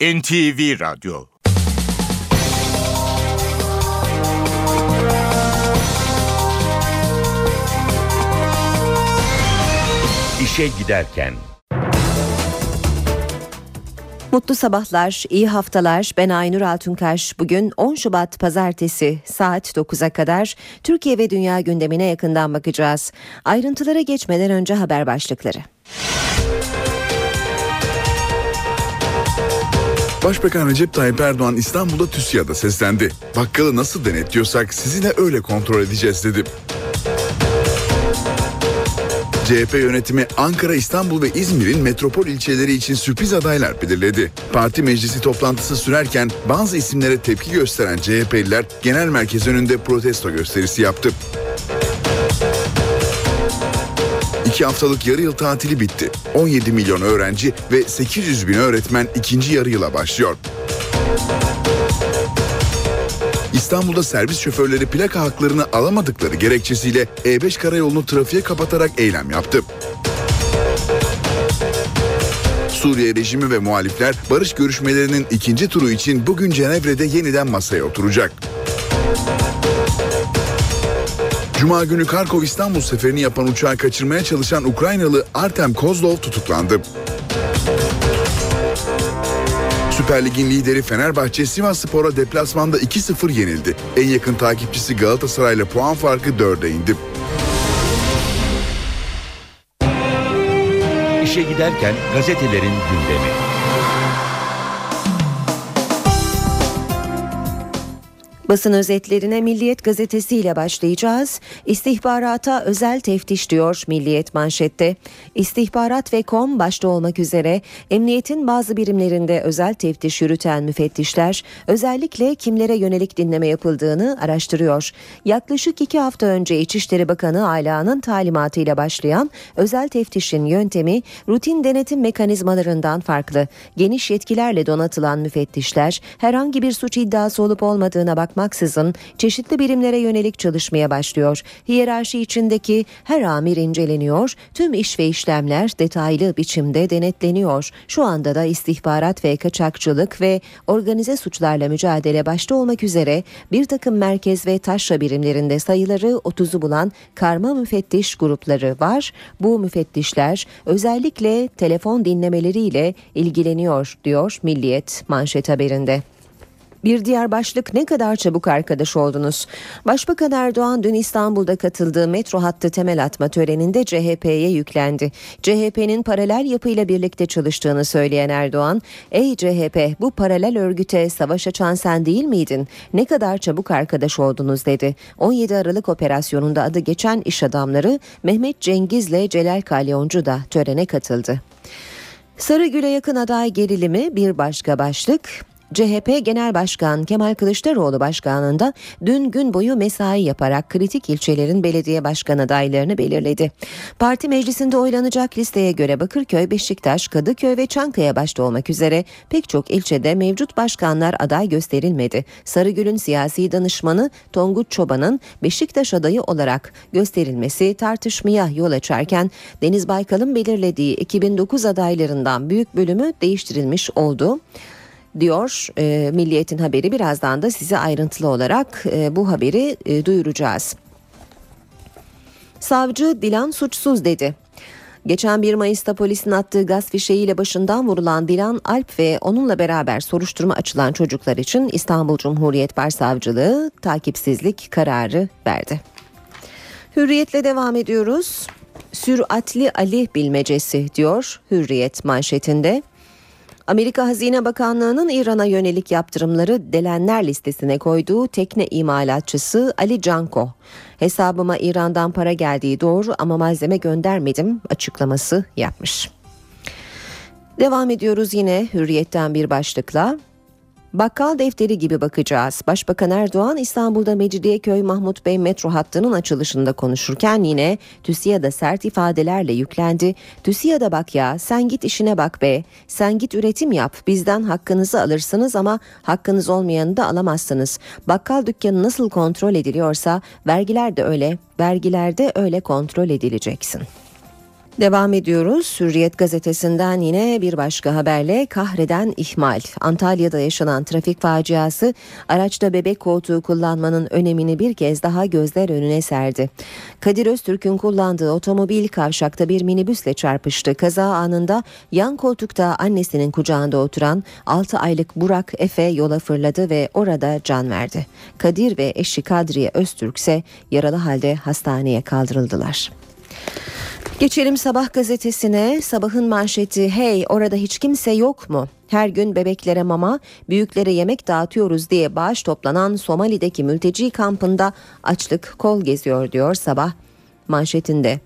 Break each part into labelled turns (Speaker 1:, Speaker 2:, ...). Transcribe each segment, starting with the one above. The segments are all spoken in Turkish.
Speaker 1: NTV Radyo İşe Giderken
Speaker 2: Mutlu sabahlar, iyi haftalar. Ben Aynur Altunkaş. Bugün 10 Şubat Pazartesi saat 9'a kadar Türkiye ve dünya gündemine yakından bakacağız. Ayrıntılara geçmeden önce haber başlıkları.
Speaker 3: Başbakan Recep Tayyip Erdoğan İstanbul'da TÜSİAD'a seslendi. Bakkalı nasıl denetliyorsak sizi de öyle kontrol edeceğiz dedi. CHP yönetimi Ankara, İstanbul ve İzmir'in metropol ilçeleri için sürpriz adaylar belirledi. Parti meclisi toplantısı sürerken bazı isimlere tepki gösteren CHP'liler genel merkez önünde protesto gösterisi yaptı. İki haftalık yarı yıl tatili bitti. 17 milyon öğrenci ve 800 bin öğretmen ikinci yarı yıla başlıyor. İstanbul'da servis şoförleri plaka haklarını alamadıkları gerekçesiyle E5 karayolunu trafiğe kapatarak eylem yaptı. Suriye rejimi ve muhalifler barış görüşmelerinin ikinci turu için bugün Cenevre'de yeniden masaya oturacak. Cuma günü Karkov İstanbul seferini yapan uçağı kaçırmaya çalışan Ukraynalı Artem Kozlov tutuklandı. Süper Lig'in lideri Fenerbahçe Sivas Spor'a deplasmanda 2-0 yenildi. En yakın takipçisi Galatasaray'la puan farkı 4'e indi.
Speaker 1: İşe giderken gazetelerin gündemi.
Speaker 2: Basın özetlerine Milliyet Gazetesi ile başlayacağız. İstihbarata özel teftiş diyor Milliyet manşette. İstihbarat ve kom başta olmak üzere emniyetin bazı birimlerinde özel teftiş yürüten müfettişler özellikle kimlere yönelik dinleme yapıldığını araştırıyor. Yaklaşık iki hafta önce İçişleri Bakanı Ayla'nın talimatıyla başlayan özel teftişin yöntemi rutin denetim mekanizmalarından farklı. Geniş yetkilerle donatılan müfettişler herhangi bir suç iddiası olup olmadığına bakmak bakmaksızın çeşitli birimlere yönelik çalışmaya başlıyor. Hiyerarşi içindeki her amir inceleniyor, tüm iş ve işlemler detaylı biçimde denetleniyor. Şu anda da istihbarat ve kaçakçılık ve organize suçlarla mücadele başta olmak üzere bir takım merkez ve taşra birimlerinde sayıları 30'u bulan karma müfettiş grupları var. Bu müfettişler özellikle telefon dinlemeleriyle ilgileniyor diyor Milliyet manşet haberinde. Bir diğer başlık ne kadar çabuk arkadaş oldunuz? Başbakan Erdoğan dün İstanbul'da katıldığı metro hattı temel atma töreninde CHP'ye yüklendi. CHP'nin paralel yapıyla birlikte çalıştığını söyleyen Erdoğan, "Ey CHP, bu paralel örgüte savaş açan sen değil miydin? Ne kadar çabuk arkadaş oldunuz?" dedi. 17 Aralık operasyonunda adı geçen iş adamları Mehmet Cengiz'le Celal Kalyoncu da törene katıldı. Sarıgül'e yakın aday gerilimi bir başka başlık. CHP Genel Başkan Kemal Kılıçdaroğlu başkanlığında dün gün boyu mesai yaparak kritik ilçelerin belediye başkan adaylarını belirledi. Parti meclisinde oylanacak listeye göre Bakırköy, Beşiktaş, Kadıköy ve Çankaya başta olmak üzere pek çok ilçede mevcut başkanlar aday gösterilmedi. Sarıgül'ün siyasi danışmanı Tonguç Çoban'ın Beşiktaş adayı olarak gösterilmesi tartışmaya yol açarken Deniz Baykal'ın belirlediği 2009 adaylarından büyük bölümü değiştirilmiş oldu diyor e, Milliyet'in haberi. Birazdan da size ayrıntılı olarak e, bu haberi e, duyuracağız. Savcı Dilan suçsuz dedi. Geçen 1 Mayıs'ta polisin attığı gaz fişeğiyle başından vurulan Dilan Alp ve onunla beraber soruşturma açılan çocuklar için İstanbul Cumhuriyet Başsavcılığı takipsizlik kararı verdi. Hürriyetle devam ediyoruz. Süratli Ali bilmecesi diyor Hürriyet manşetinde. Amerika Hazine Bakanlığı'nın İran'a yönelik yaptırımları delenler listesine koyduğu tekne imalatçısı Ali Canko, hesabıma İran'dan para geldiği doğru ama malzeme göndermedim açıklaması yapmış. Devam ediyoruz yine hürriyetten bir başlıkla. Bakkal defteri gibi bakacağız. Başbakan Erdoğan İstanbul'da Mecidiyeköy Mahmut Bey metro hattının açılışında konuşurken yine TÜSİAD'a sert ifadelerle yüklendi. TÜSİAD'a bak ya sen git işine bak be. Sen git üretim yap. Bizden hakkınızı alırsınız ama hakkınız olmayanı da alamazsınız. Bakkal dükkanı nasıl kontrol ediliyorsa vergiler de öyle. Vergilerde öyle kontrol edileceksin. Devam ediyoruz. Hürriyet gazetesinden yine bir başka haberle kahreden ihmal. Antalya'da yaşanan trafik faciası araçta bebek koltuğu kullanmanın önemini bir kez daha gözler önüne serdi. Kadir Öztürk'ün kullandığı otomobil kavşakta bir minibüsle çarpıştı. Kaza anında yan koltukta annesinin kucağında oturan 6 aylık Burak Efe yola fırladı ve orada can verdi. Kadir ve eşi Kadriye Öztürk ise yaralı halde hastaneye kaldırıldılar. Geçelim sabah gazetesine. Sabahın manşeti hey orada hiç kimse yok mu? Her gün bebeklere mama, büyüklere yemek dağıtıyoruz diye bağış toplanan Somali'deki mülteci kampında açlık kol geziyor diyor sabah manşetinde.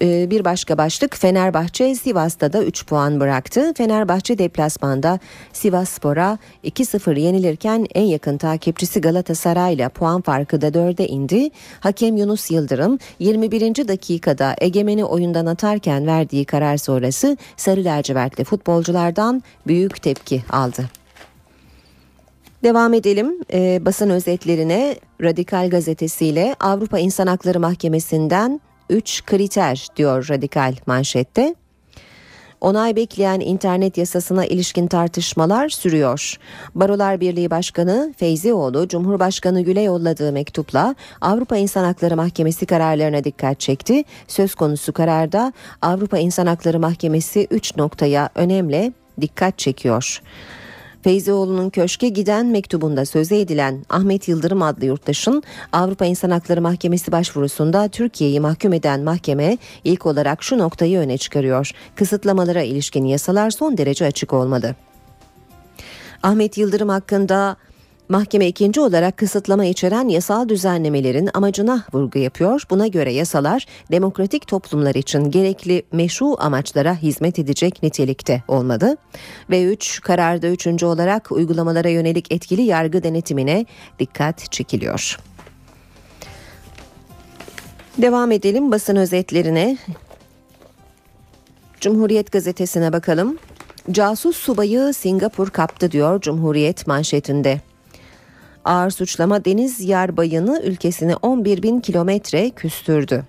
Speaker 2: E, bir başka başlık Fenerbahçe Sivas'ta da 3 puan bıraktı. Fenerbahçe deplasmanda Sivas Spor'a 2-0 yenilirken en yakın takipçisi Galatasaray ile puan farkı da 4'e indi. Hakem Yunus Yıldırım 21. dakikada egemeni oyundan atarken verdiği karar sonrası Sarı Lacivertli futbolculardan büyük tepki aldı. Devam edelim e, basın özetlerine Radikal gazetesiyle Avrupa İnsan Hakları Mahkemesi'nden 3 kriter diyor radikal manşette. Onay bekleyen internet yasasına ilişkin tartışmalar sürüyor. Barolar Birliği Başkanı Feyzioğlu, Cumhurbaşkanı Gül'e yolladığı mektupla Avrupa İnsan Hakları Mahkemesi kararlarına dikkat çekti. Söz konusu kararda Avrupa İnsan Hakları Mahkemesi 3 noktaya önemli dikkat çekiyor. Feyzioğlu'nun köşke giden mektubunda söze edilen Ahmet Yıldırım adlı yurttaşın Avrupa İnsan Hakları Mahkemesi başvurusunda Türkiye'yi mahkum eden mahkeme ilk olarak şu noktayı öne çıkarıyor. Kısıtlamalara ilişkin yasalar son derece açık olmalı. Ahmet Yıldırım hakkında Mahkeme ikinci olarak kısıtlama içeren yasal düzenlemelerin amacına vurgu yapıyor. Buna göre yasalar demokratik toplumlar için gerekli meşru amaçlara hizmet edecek nitelikte olmalı. Ve 3 kararda üçüncü olarak uygulamalara yönelik etkili yargı denetimine dikkat çekiliyor. Devam edelim basın özetlerine. Cumhuriyet gazetesine bakalım. Casus subayı Singapur kaptı diyor Cumhuriyet manşetinde. Ağır suçlama deniz yarbayını ülkesine 11 bin kilometre küstürdü.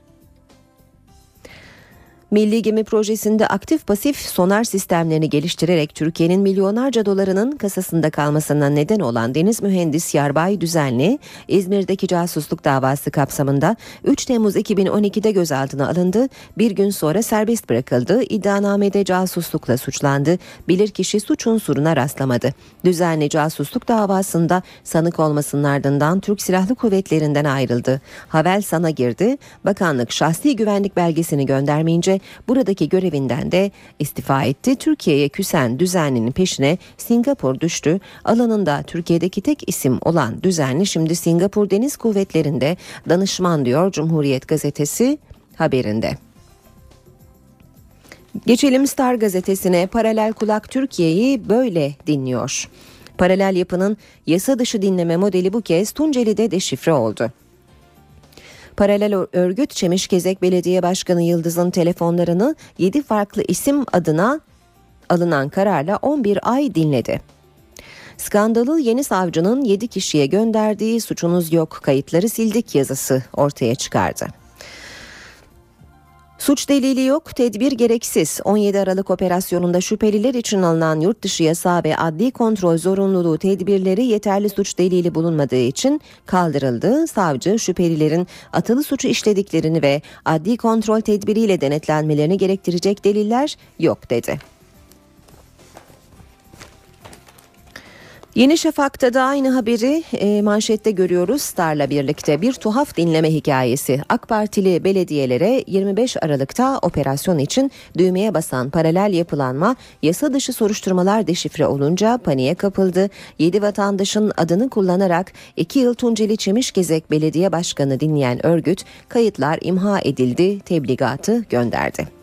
Speaker 2: Milli Gemi Projesi'nde aktif pasif sonar sistemlerini geliştirerek Türkiye'nin milyonlarca dolarının kasasında kalmasına neden olan deniz mühendis Yarbay Düzenli, İzmir'deki casusluk davası kapsamında 3 Temmuz 2012'de gözaltına alındı. Bir gün sonra serbest bırakıldı. İddianamede casuslukla suçlandı. Bilirkişi suç unsuruna rastlamadı. Düzenli casusluk davasında sanık olmasının ardından Türk Silahlı Kuvvetleri'nden ayrıldı. Havel sana girdi. Bakanlık şahsi güvenlik belgesini göndermeyince buradaki görevinden de istifa etti. Türkiye'ye küsen düzenlinin peşine Singapur düştü. Alanında Türkiye'deki tek isim olan düzenli şimdi Singapur Deniz Kuvvetleri'nde danışman diyor Cumhuriyet Gazetesi haberinde. Geçelim Star gazetesine paralel kulak Türkiye'yi böyle dinliyor. Paralel yapının yasa dışı dinleme modeli bu kez Tunceli'de deşifre oldu. Paralel örgüt Çemişgezek Belediye Başkanı Yıldız'ın telefonlarını 7 farklı isim adına alınan kararla 11 ay dinledi. Skandalı yeni savcının 7 kişiye gönderdiği suçunuz yok kayıtları sildik yazısı ortaya çıkardı. Suç delili yok, tedbir gereksiz. 17 Aralık operasyonunda şüpheliler için alınan yurt dışı yasağı ve adli kontrol zorunluluğu tedbirleri yeterli suç delili bulunmadığı için kaldırıldı. Savcı şüphelilerin atılı suçu işlediklerini ve adli kontrol tedbiriyle denetlenmelerini gerektirecek deliller yok dedi. Yeni Şafak'ta da aynı haberi e, manşette görüyoruz Star'la birlikte. Bir tuhaf dinleme hikayesi. AK Partili belediyelere 25 Aralık'ta operasyon için düğmeye basan paralel yapılanma yasa dışı soruşturmalar deşifre olunca paniğe kapıldı. 7 vatandaşın adını kullanarak 2 yıl Tunceli Çemişgezek Belediye Başkanı dinleyen örgüt kayıtlar imha edildi, tebligatı gönderdi.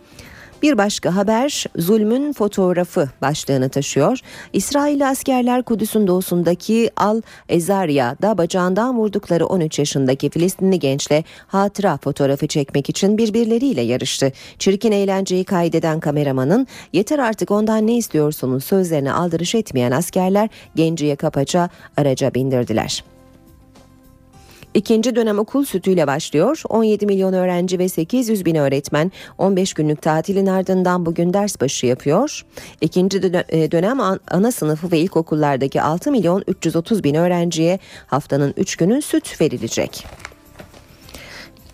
Speaker 2: Bir başka haber zulmün fotoğrafı başlığını taşıyor. İsrail askerler Kudüs'ün doğusundaki Al Ezarya'da bacağından vurdukları 13 yaşındaki Filistinli gençle hatıra fotoğrafı çekmek için birbirleriyle yarıştı. Çirkin eğlenceyi kaydeden kameramanın yeter artık ondan ne istiyorsunuz sözlerine aldırış etmeyen askerler genciye kapaça araca bindirdiler. İkinci dönem okul sütüyle başlıyor. 17 milyon öğrenci ve 800 bin öğretmen 15 günlük tatilin ardından bugün ders başı yapıyor. İkinci e, dönem ana sınıfı ve ilkokullardaki 6 milyon 330 bin öğrenciye haftanın 3 günü süt verilecek.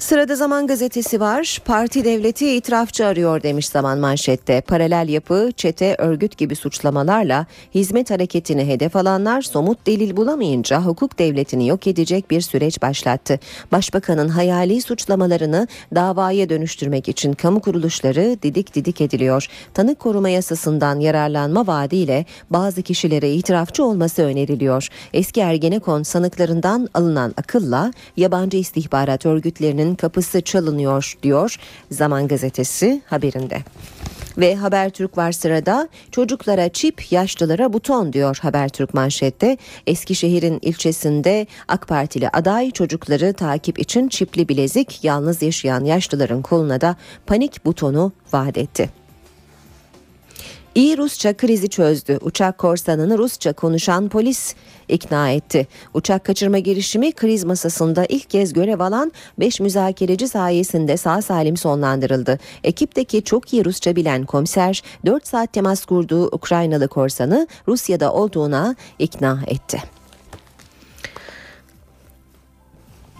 Speaker 2: Sırada Zaman Gazetesi var. Parti devleti itirafçı arıyor demiş Zaman manşette. Paralel yapı, çete, örgüt gibi suçlamalarla hizmet hareketini hedef alanlar somut delil bulamayınca hukuk devletini yok edecek bir süreç başlattı. Başbakanın hayali suçlamalarını davaya dönüştürmek için kamu kuruluşları didik didik ediliyor. Tanık koruma yasasından yararlanma vaadiyle bazı kişilere itirafçı olması öneriliyor. Eski Ergenekon sanıklarından alınan akılla yabancı istihbarat örgütlerinin kapısı çalınıyor diyor Zaman Gazetesi haberinde. Ve Habertürk var sırada çocuklara çip yaşlılara buton diyor Habertürk manşette. Eskişehir'in ilçesinde AK Partili aday çocukları takip için çipli bilezik yalnız yaşayan yaşlıların koluna da panik butonu vaat etti. İyi Rusça krizi çözdü. Uçak korsanını Rusça konuşan polis ikna etti. Uçak kaçırma girişimi kriz masasında ilk kez görev alan 5 müzakereci sayesinde sağ salim sonlandırıldı. Ekipteki çok iyi Rusça bilen komiser 4 saat temas kurduğu Ukraynalı korsanı Rusya'da olduğuna ikna etti.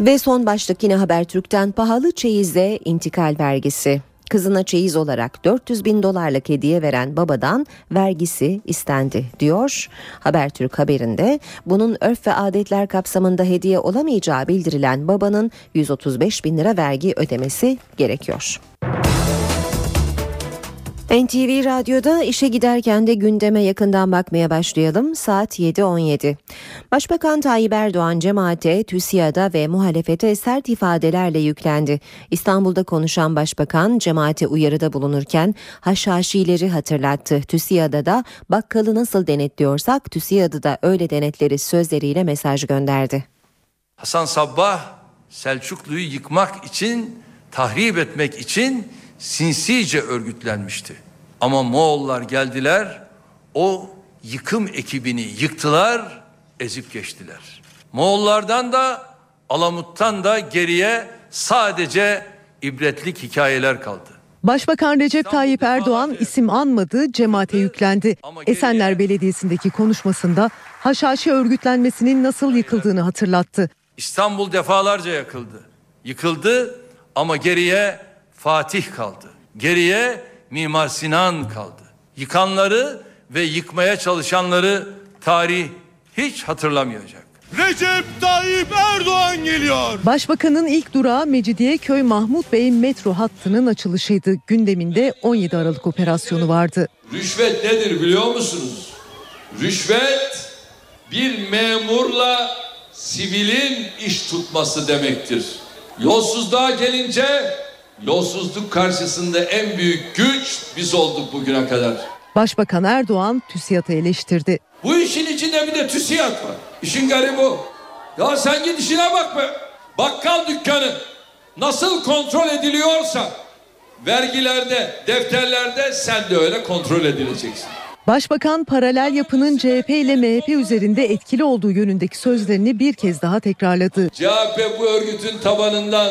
Speaker 2: Ve son başlık yine Habertürk'ten pahalı çeyizde intikal vergisi. Kızına çeyiz olarak 400 bin dolarlık hediye veren babadan vergisi istendi diyor. Habertürk haberinde bunun örf ve adetler kapsamında hediye olamayacağı bildirilen babanın 135 bin lira vergi ödemesi gerekiyor. NTV Radyo'da işe giderken de gündeme yakından bakmaya başlayalım. Saat 7.17. Başbakan Tayyip Erdoğan cemaate, TÜSİAD'a ve muhalefete sert ifadelerle yüklendi. İstanbul'da konuşan başbakan cemaate uyarıda bulunurken haşhaşileri hatırlattı. TÜSİAD'a da bakkalı nasıl denetliyorsak TÜSİAD'ı da öyle denetleri sözleriyle mesaj gönderdi.
Speaker 4: Hasan Sabbah Selçuklu'yu yıkmak için, tahrip etmek için sinsice örgütlenmişti. Ama Moğollar geldiler, o yıkım ekibini yıktılar, ezip geçtiler. Moğollardan da Alamut'tan da geriye sadece ibretlik hikayeler kaldı.
Speaker 5: Başbakan Recep Tayyip Erdoğan isim anmadı, cemaate yüklendi. Esenler Belediyesi'ndeki konuşmasında Haşhaşi örgütlenmesinin nasıl yıkıldığını hatırlattı.
Speaker 4: İstanbul defalarca yakıldı. Yıkıldı ama geriye Fatih kaldı. Geriye Mimar Sinan kaldı. Yıkanları ve yıkmaya çalışanları tarih hiç hatırlamayacak.
Speaker 6: Recep Tayyip Erdoğan geliyor.
Speaker 5: Başbakanın ilk durağı Mecidiyeköy Mahmut Bey metro hattının açılışıydı. Gündeminde 17 Aralık operasyonu vardı.
Speaker 7: Rüşvet nedir biliyor musunuz? Rüşvet bir memurla sivilin iş tutması demektir. Yolsuzluğa gelince Yolsuzluk karşısında en büyük güç biz olduk bugüne kadar.
Speaker 5: Başbakan Erdoğan TÜSİAD'ı eleştirdi.
Speaker 7: Bu işin içinde bir de TÜSİAD var. İşin garibi o. Ya sen git işine bak be. Bakkal dükkanı nasıl kontrol ediliyorsa vergilerde, defterlerde sen de öyle kontrol edileceksin.
Speaker 5: Başbakan paralel yapının CHP ile MHP üzerinde etkili olduğu yönündeki sözlerini bir kez daha tekrarladı.
Speaker 7: CHP bu örgütün tabanından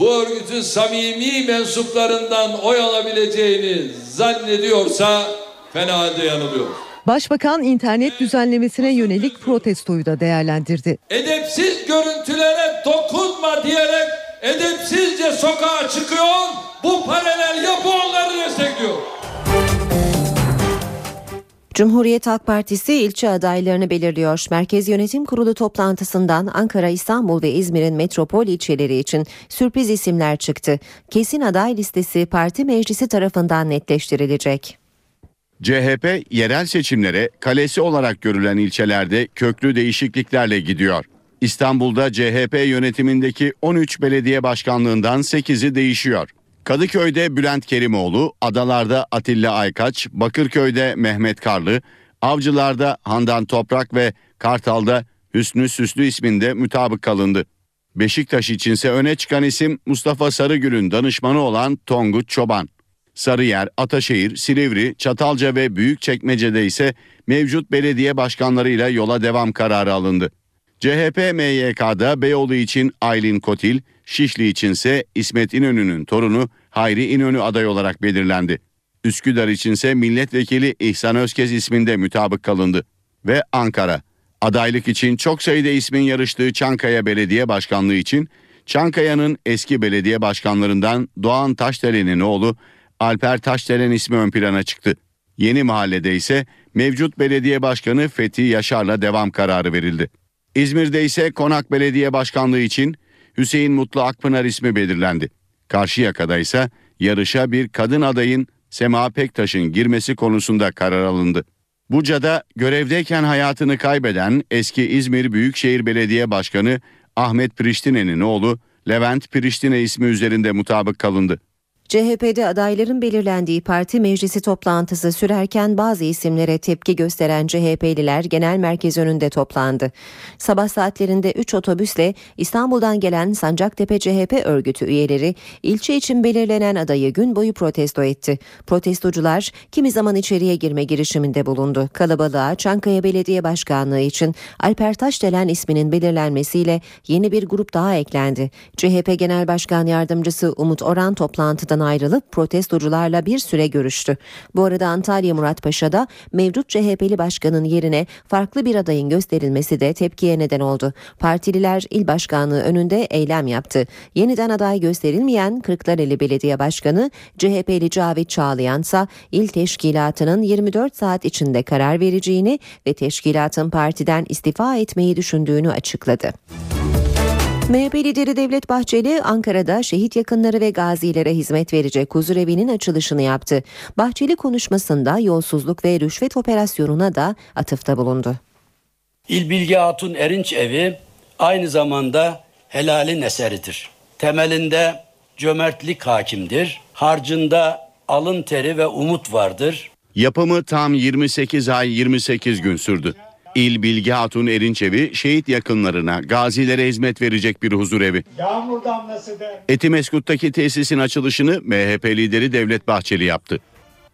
Speaker 7: bu örgütün samimi mensuplarından oy alabileceğini zannediyorsa fena halde yanılıyor.
Speaker 5: Başbakan internet düzenlemesine yönelik protestoyu da değerlendirdi.
Speaker 7: Edepsiz görüntülere dokunma diyerek edepsizce sokağa çıkıyor. Bu paralel yapı onları destekliyor.
Speaker 2: Cumhuriyet Halk Partisi ilçe adaylarını belirliyor. Merkez Yönetim Kurulu toplantısından Ankara, İstanbul ve İzmir'in metropol ilçeleri için sürpriz isimler çıktı. Kesin aday listesi parti meclisi tarafından netleştirilecek.
Speaker 8: CHP yerel seçimlere kalesi olarak görülen ilçelerde köklü değişikliklerle gidiyor. İstanbul'da CHP yönetimindeki 13 belediye başkanlığından 8'i değişiyor. Kadıköy'de Bülent Kerimoğlu, Adalar'da Atilla Aykaç, Bakırköy'de Mehmet Karlı, Avcılar'da Handan Toprak ve Kartal'da Hüsnü Süslü isminde mutabık kalındı. Beşiktaş içinse öne çıkan isim Mustafa Sarıgül'ün danışmanı olan Tongut Çoban. Sarıyer, Ataşehir, Silivri, Çatalca ve Büyükçekmece'de ise mevcut belediye başkanlarıyla yola devam kararı alındı. CHP MYK'da Beyoğlu için Aylin Kotil, Şişli içinse İsmet İnönü'nün torunu Hayri İnönü aday olarak belirlendi. Üsküdar içinse milletvekili İhsan Özkez isminde mutabık kalındı. Ve Ankara. Adaylık için çok sayıda ismin yarıştığı Çankaya Belediye Başkanlığı için Çankaya'nın eski belediye başkanlarından Doğan Taşdelen'in oğlu Alper Taşdelen ismi ön plana çıktı. Yeni mahallede ise mevcut belediye başkanı Fethi Yaşar'la devam kararı verildi. İzmir'de ise Konak Belediye Başkanlığı için Hüseyin Mutlu Akpınar ismi belirlendi. Karşıyaka'da ise yarışa bir kadın adayın Sema Pektaş'ın girmesi konusunda karar alındı. Buca'da görevdeyken hayatını kaybeden eski İzmir Büyükşehir Belediye Başkanı Ahmet Priştine'nin oğlu Levent Priştine ismi üzerinde mutabık kalındı.
Speaker 2: CHP'de adayların belirlendiği parti meclisi toplantısı sürerken bazı isimlere tepki gösteren CHP'liler genel merkez önünde toplandı. Sabah saatlerinde 3 otobüsle İstanbul'dan gelen Sancaktepe CHP örgütü üyeleri ilçe için belirlenen adayı gün boyu protesto etti. Protestocular kimi zaman içeriye girme girişiminde bulundu. Kalabalığa Çankaya Belediye Başkanlığı için Alper Taşdelen isminin belirlenmesiyle yeni bir grup daha eklendi. CHP Genel Başkan Yardımcısı Umut Oran toplantıdan ayrılıp protestocularla bir süre görüştü. Bu arada Antalya Muratpaşa'da mevcut CHP'li başkanın yerine farklı bir adayın gösterilmesi de tepkiye neden oldu. Partililer il başkanlığı önünde eylem yaptı. Yeniden aday gösterilmeyen Kırklareli Belediye Başkanı CHP'li Cavit Çağlayan ise il teşkilatının 24 saat içinde karar vereceğini ve teşkilatın partiden istifa etmeyi düşündüğünü açıkladı. MHP lideri Devlet Bahçeli Ankara'da şehit yakınları ve gazilere hizmet verecek huzurevinin açılışını yaptı. Bahçeli konuşmasında yolsuzluk ve rüşvet operasyonuna da atıfta bulundu.
Speaker 9: İl Bilge Hatun Erinç Evi aynı zamanda helalin eseridir. Temelinde cömertlik hakimdir. Harcında alın teri ve umut vardır.
Speaker 8: Yapımı tam 28 ay 28 gün sürdü. İl Bilge Hatun Erinçevi şehit yakınlarına, gazilere hizmet verecek bir huzur evi.
Speaker 10: Yağmur damlası da.
Speaker 8: Etimeskut'taki tesisin açılışını MHP lideri Devlet Bahçeli yaptı.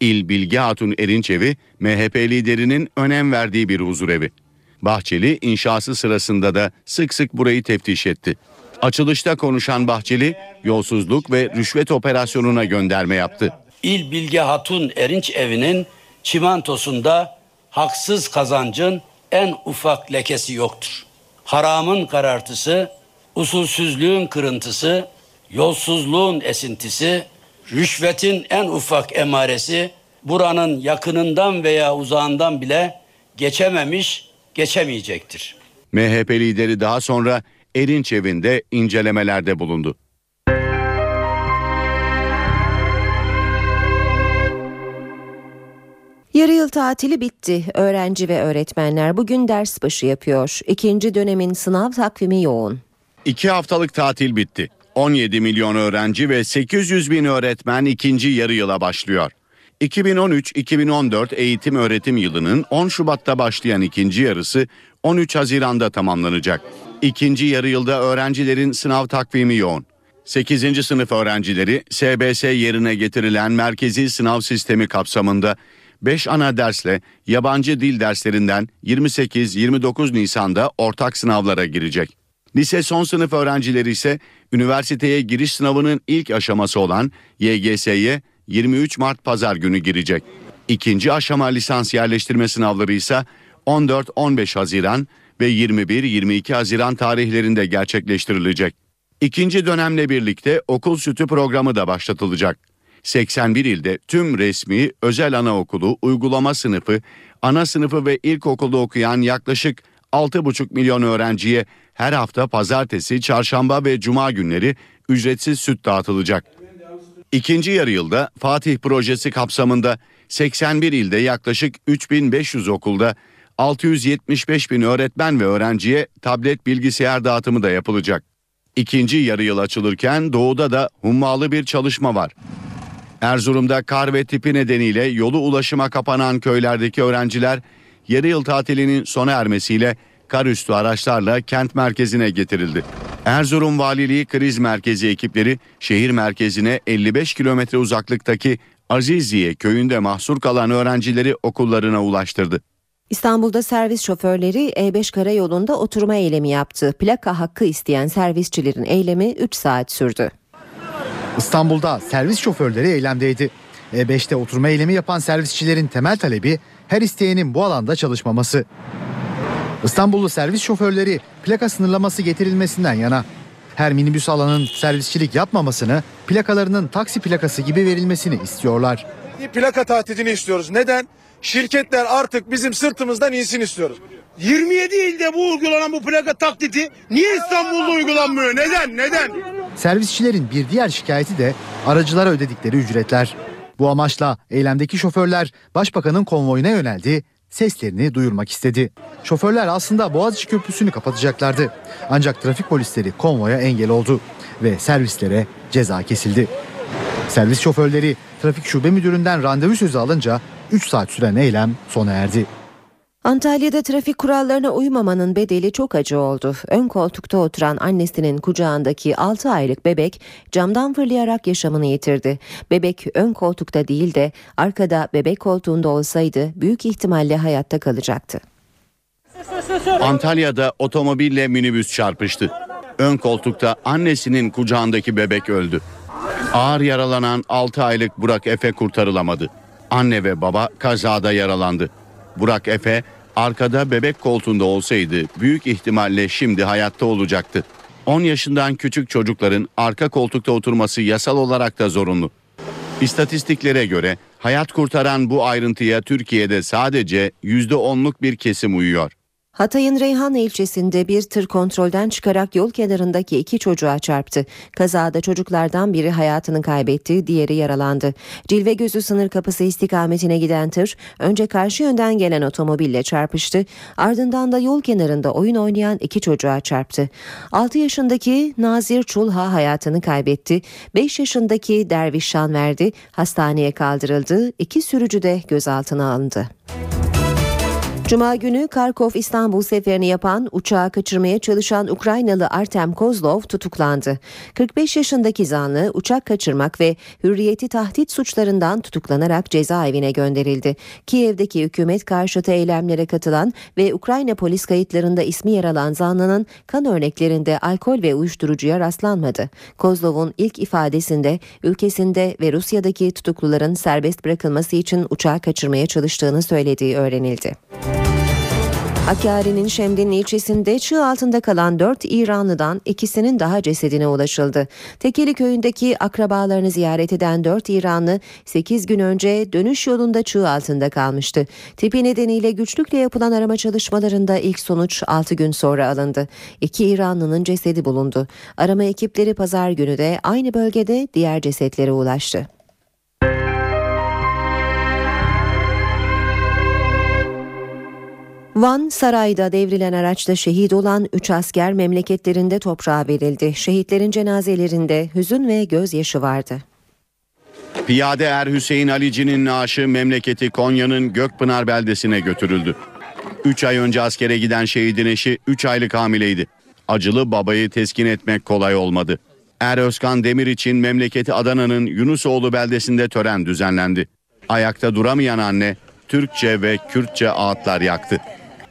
Speaker 8: İl Bilge Hatun Erinçevi, MHP liderinin önem verdiği bir huzur evi. Bahçeli inşası sırasında da sık sık burayı teftiş etti. Açılışta konuşan Bahçeli, yolsuzluk ve rüşvet operasyonuna gönderme yaptı.
Speaker 9: İl Bilge Hatun Erinç Evi'nin çimantosunda haksız kazancın en ufak lekesi yoktur. Haramın karartısı, usulsüzlüğün kırıntısı, yolsuzluğun esintisi, rüşvetin en ufak emaresi buranın yakınından veya uzağından bile geçememiş, geçemeyecektir.
Speaker 8: MHP lideri daha sonra Erinç evinde incelemelerde bulundu.
Speaker 2: Yarı yıl tatili bitti. Öğrenci ve öğretmenler bugün ders başı yapıyor. İkinci dönemin sınav takvimi yoğun.
Speaker 8: İki haftalık tatil bitti. 17 milyon öğrenci ve 800 bin öğretmen ikinci yarı yıla başlıyor. 2013-2014 eğitim öğretim yılının 10 Şubat'ta başlayan ikinci yarısı 13 Haziran'da tamamlanacak. İkinci yarı yılda öğrencilerin sınav takvimi yoğun. 8. sınıf öğrencileri SBS yerine getirilen merkezi sınav sistemi kapsamında 5 ana dersle yabancı dil derslerinden 28-29 Nisan'da ortak sınavlara girecek. Lise son sınıf öğrencileri ise üniversiteye giriş sınavının ilk aşaması olan YGS'ye 23 Mart pazar günü girecek. İkinci aşama lisans yerleştirme sınavları ise 14-15 Haziran ve 21-22 Haziran tarihlerinde gerçekleştirilecek. İkinci dönemle birlikte okul sütü programı da başlatılacak. 81 ilde tüm resmi, özel anaokulu, uygulama sınıfı, ana sınıfı ve ilkokulda okuyan yaklaşık 6,5 milyon öğrenciye her hafta pazartesi, çarşamba ve cuma günleri ücretsiz süt dağıtılacak. İkinci yarı yılda Fatih projesi kapsamında 81 ilde yaklaşık 3500 okulda 675 bin öğretmen ve öğrenciye tablet bilgisayar dağıtımı da yapılacak. İkinci yarı yıl açılırken doğuda da hummalı bir çalışma var. Erzurum'da kar ve tipi nedeniyle yolu ulaşıma kapanan köylerdeki öğrenciler yarı yıl tatilinin sona ermesiyle kar üstü araçlarla kent merkezine getirildi. Erzurum Valiliği Kriz Merkezi ekipleri şehir merkezine 55 kilometre uzaklıktaki Aziziye köyünde mahsur kalan öğrencileri okullarına ulaştırdı.
Speaker 2: İstanbul'da servis şoförleri E5 karayolunda oturma eylemi yaptı. Plaka hakkı isteyen servisçilerin eylemi 3 saat sürdü.
Speaker 10: İstanbul'da servis şoförleri eylemdeydi. E5'te oturma eylemi yapan servisçilerin temel talebi her isteyenin bu alanda çalışmaması. İstanbullu servis şoförleri plaka sınırlaması getirilmesinden yana. Her minibüs alanın servisçilik yapmamasını, plakalarının taksi plakası gibi verilmesini istiyorlar.
Speaker 6: Plaka tatilini istiyoruz. Neden? Şirketler artık bizim sırtımızdan insin istiyoruz. 27 ilde bu uygulanan bu plaka taklidi niye İstanbul'da uygulanmıyor? Neden? Neden?
Speaker 10: Servisçilerin bir diğer şikayeti de aracılara ödedikleri ücretler. Bu amaçla eylemdeki şoförler başbakanın konvoyuna yöneldi, seslerini duyurmak istedi. Şoförler aslında Boğaziçi Köprüsü'nü kapatacaklardı. Ancak trafik polisleri konvoya engel oldu ve servislere ceza kesildi. Servis şoförleri trafik şube müdüründen randevu sözü alınca 3 saat süren eylem sona erdi.
Speaker 2: Antalya'da trafik kurallarına uymamanın bedeli çok acı oldu. Ön koltukta oturan annesinin kucağındaki 6 aylık bebek camdan fırlayarak yaşamını yitirdi. Bebek ön koltukta değil de arkada bebek koltuğunda olsaydı büyük ihtimalle hayatta kalacaktı.
Speaker 8: Antalya'da otomobille minibüs çarpıştı. Ön koltukta annesinin kucağındaki bebek öldü. Ağır yaralanan 6 aylık Burak Efe kurtarılamadı. Anne ve baba kazada yaralandı. Burak Efe arkada bebek koltuğunda olsaydı büyük ihtimalle şimdi hayatta olacaktı. 10 yaşından küçük çocukların arka koltukta oturması yasal olarak da zorunlu. İstatistiklere göre hayat kurtaran bu ayrıntıya Türkiye'de sadece %10'luk bir kesim uyuyor.
Speaker 2: Hatay'ın Reyhanlı ilçesinde bir tır kontrolden çıkarak yol kenarındaki iki çocuğa çarptı. Kazada çocuklardan biri hayatını kaybetti, diğeri yaralandı. Cilve gözü sınır kapısı istikametine giden tır önce karşı yönden gelen otomobille çarpıştı. Ardından da yol kenarında oyun oynayan iki çocuğa çarptı. 6 yaşındaki Nazir Çulha hayatını kaybetti. 5 yaşındaki Derviş Şanverdi hastaneye kaldırıldı. İki sürücü de gözaltına alındı. Cuma günü Karkov İstanbul seferini yapan uçağı kaçırmaya çalışan Ukraynalı Artem Kozlov tutuklandı. 45 yaşındaki zanlı uçak kaçırmak ve hürriyeti tahdit suçlarından tutuklanarak cezaevine gönderildi. Kiev'deki hükümet karşıtı eylemlere katılan ve Ukrayna polis kayıtlarında ismi yer alan zanlının kan örneklerinde alkol ve uyuşturucuya rastlanmadı. Kozlov'un ilk ifadesinde ülkesinde ve Rusya'daki tutukluların serbest bırakılması için uçağı kaçırmaya çalıştığını söylediği öğrenildi. Hakkari'nin Şemdin ilçesinde çığ altında kalan 4 İranlıdan ikisinin daha cesedine ulaşıldı. Tekeli köyündeki akrabalarını ziyaret eden 4 İranlı 8 gün önce dönüş yolunda çığ altında kalmıştı. Tipi nedeniyle güçlükle yapılan arama çalışmalarında ilk sonuç 6 gün sonra alındı. İki İranlının cesedi bulundu. Arama ekipleri pazar günü de aynı bölgede diğer cesetlere ulaştı. Van Saray'da devrilen araçta şehit olan 3 asker memleketlerinde toprağa verildi. Şehitlerin cenazelerinde hüzün ve gözyaşı vardı.
Speaker 8: Piyade Er Hüseyin Alici'nin naaşı memleketi Konya'nın Gökpınar beldesine götürüldü. 3 ay önce askere giden şehidin eşi 3 aylık hamileydi. Acılı babayı teskin etmek kolay olmadı. Er Özkan Demir için memleketi Adana'nın Yunusoğlu beldesinde tören düzenlendi. Ayakta duramayan anne Türkçe ve Kürtçe ağıtlar yaktı.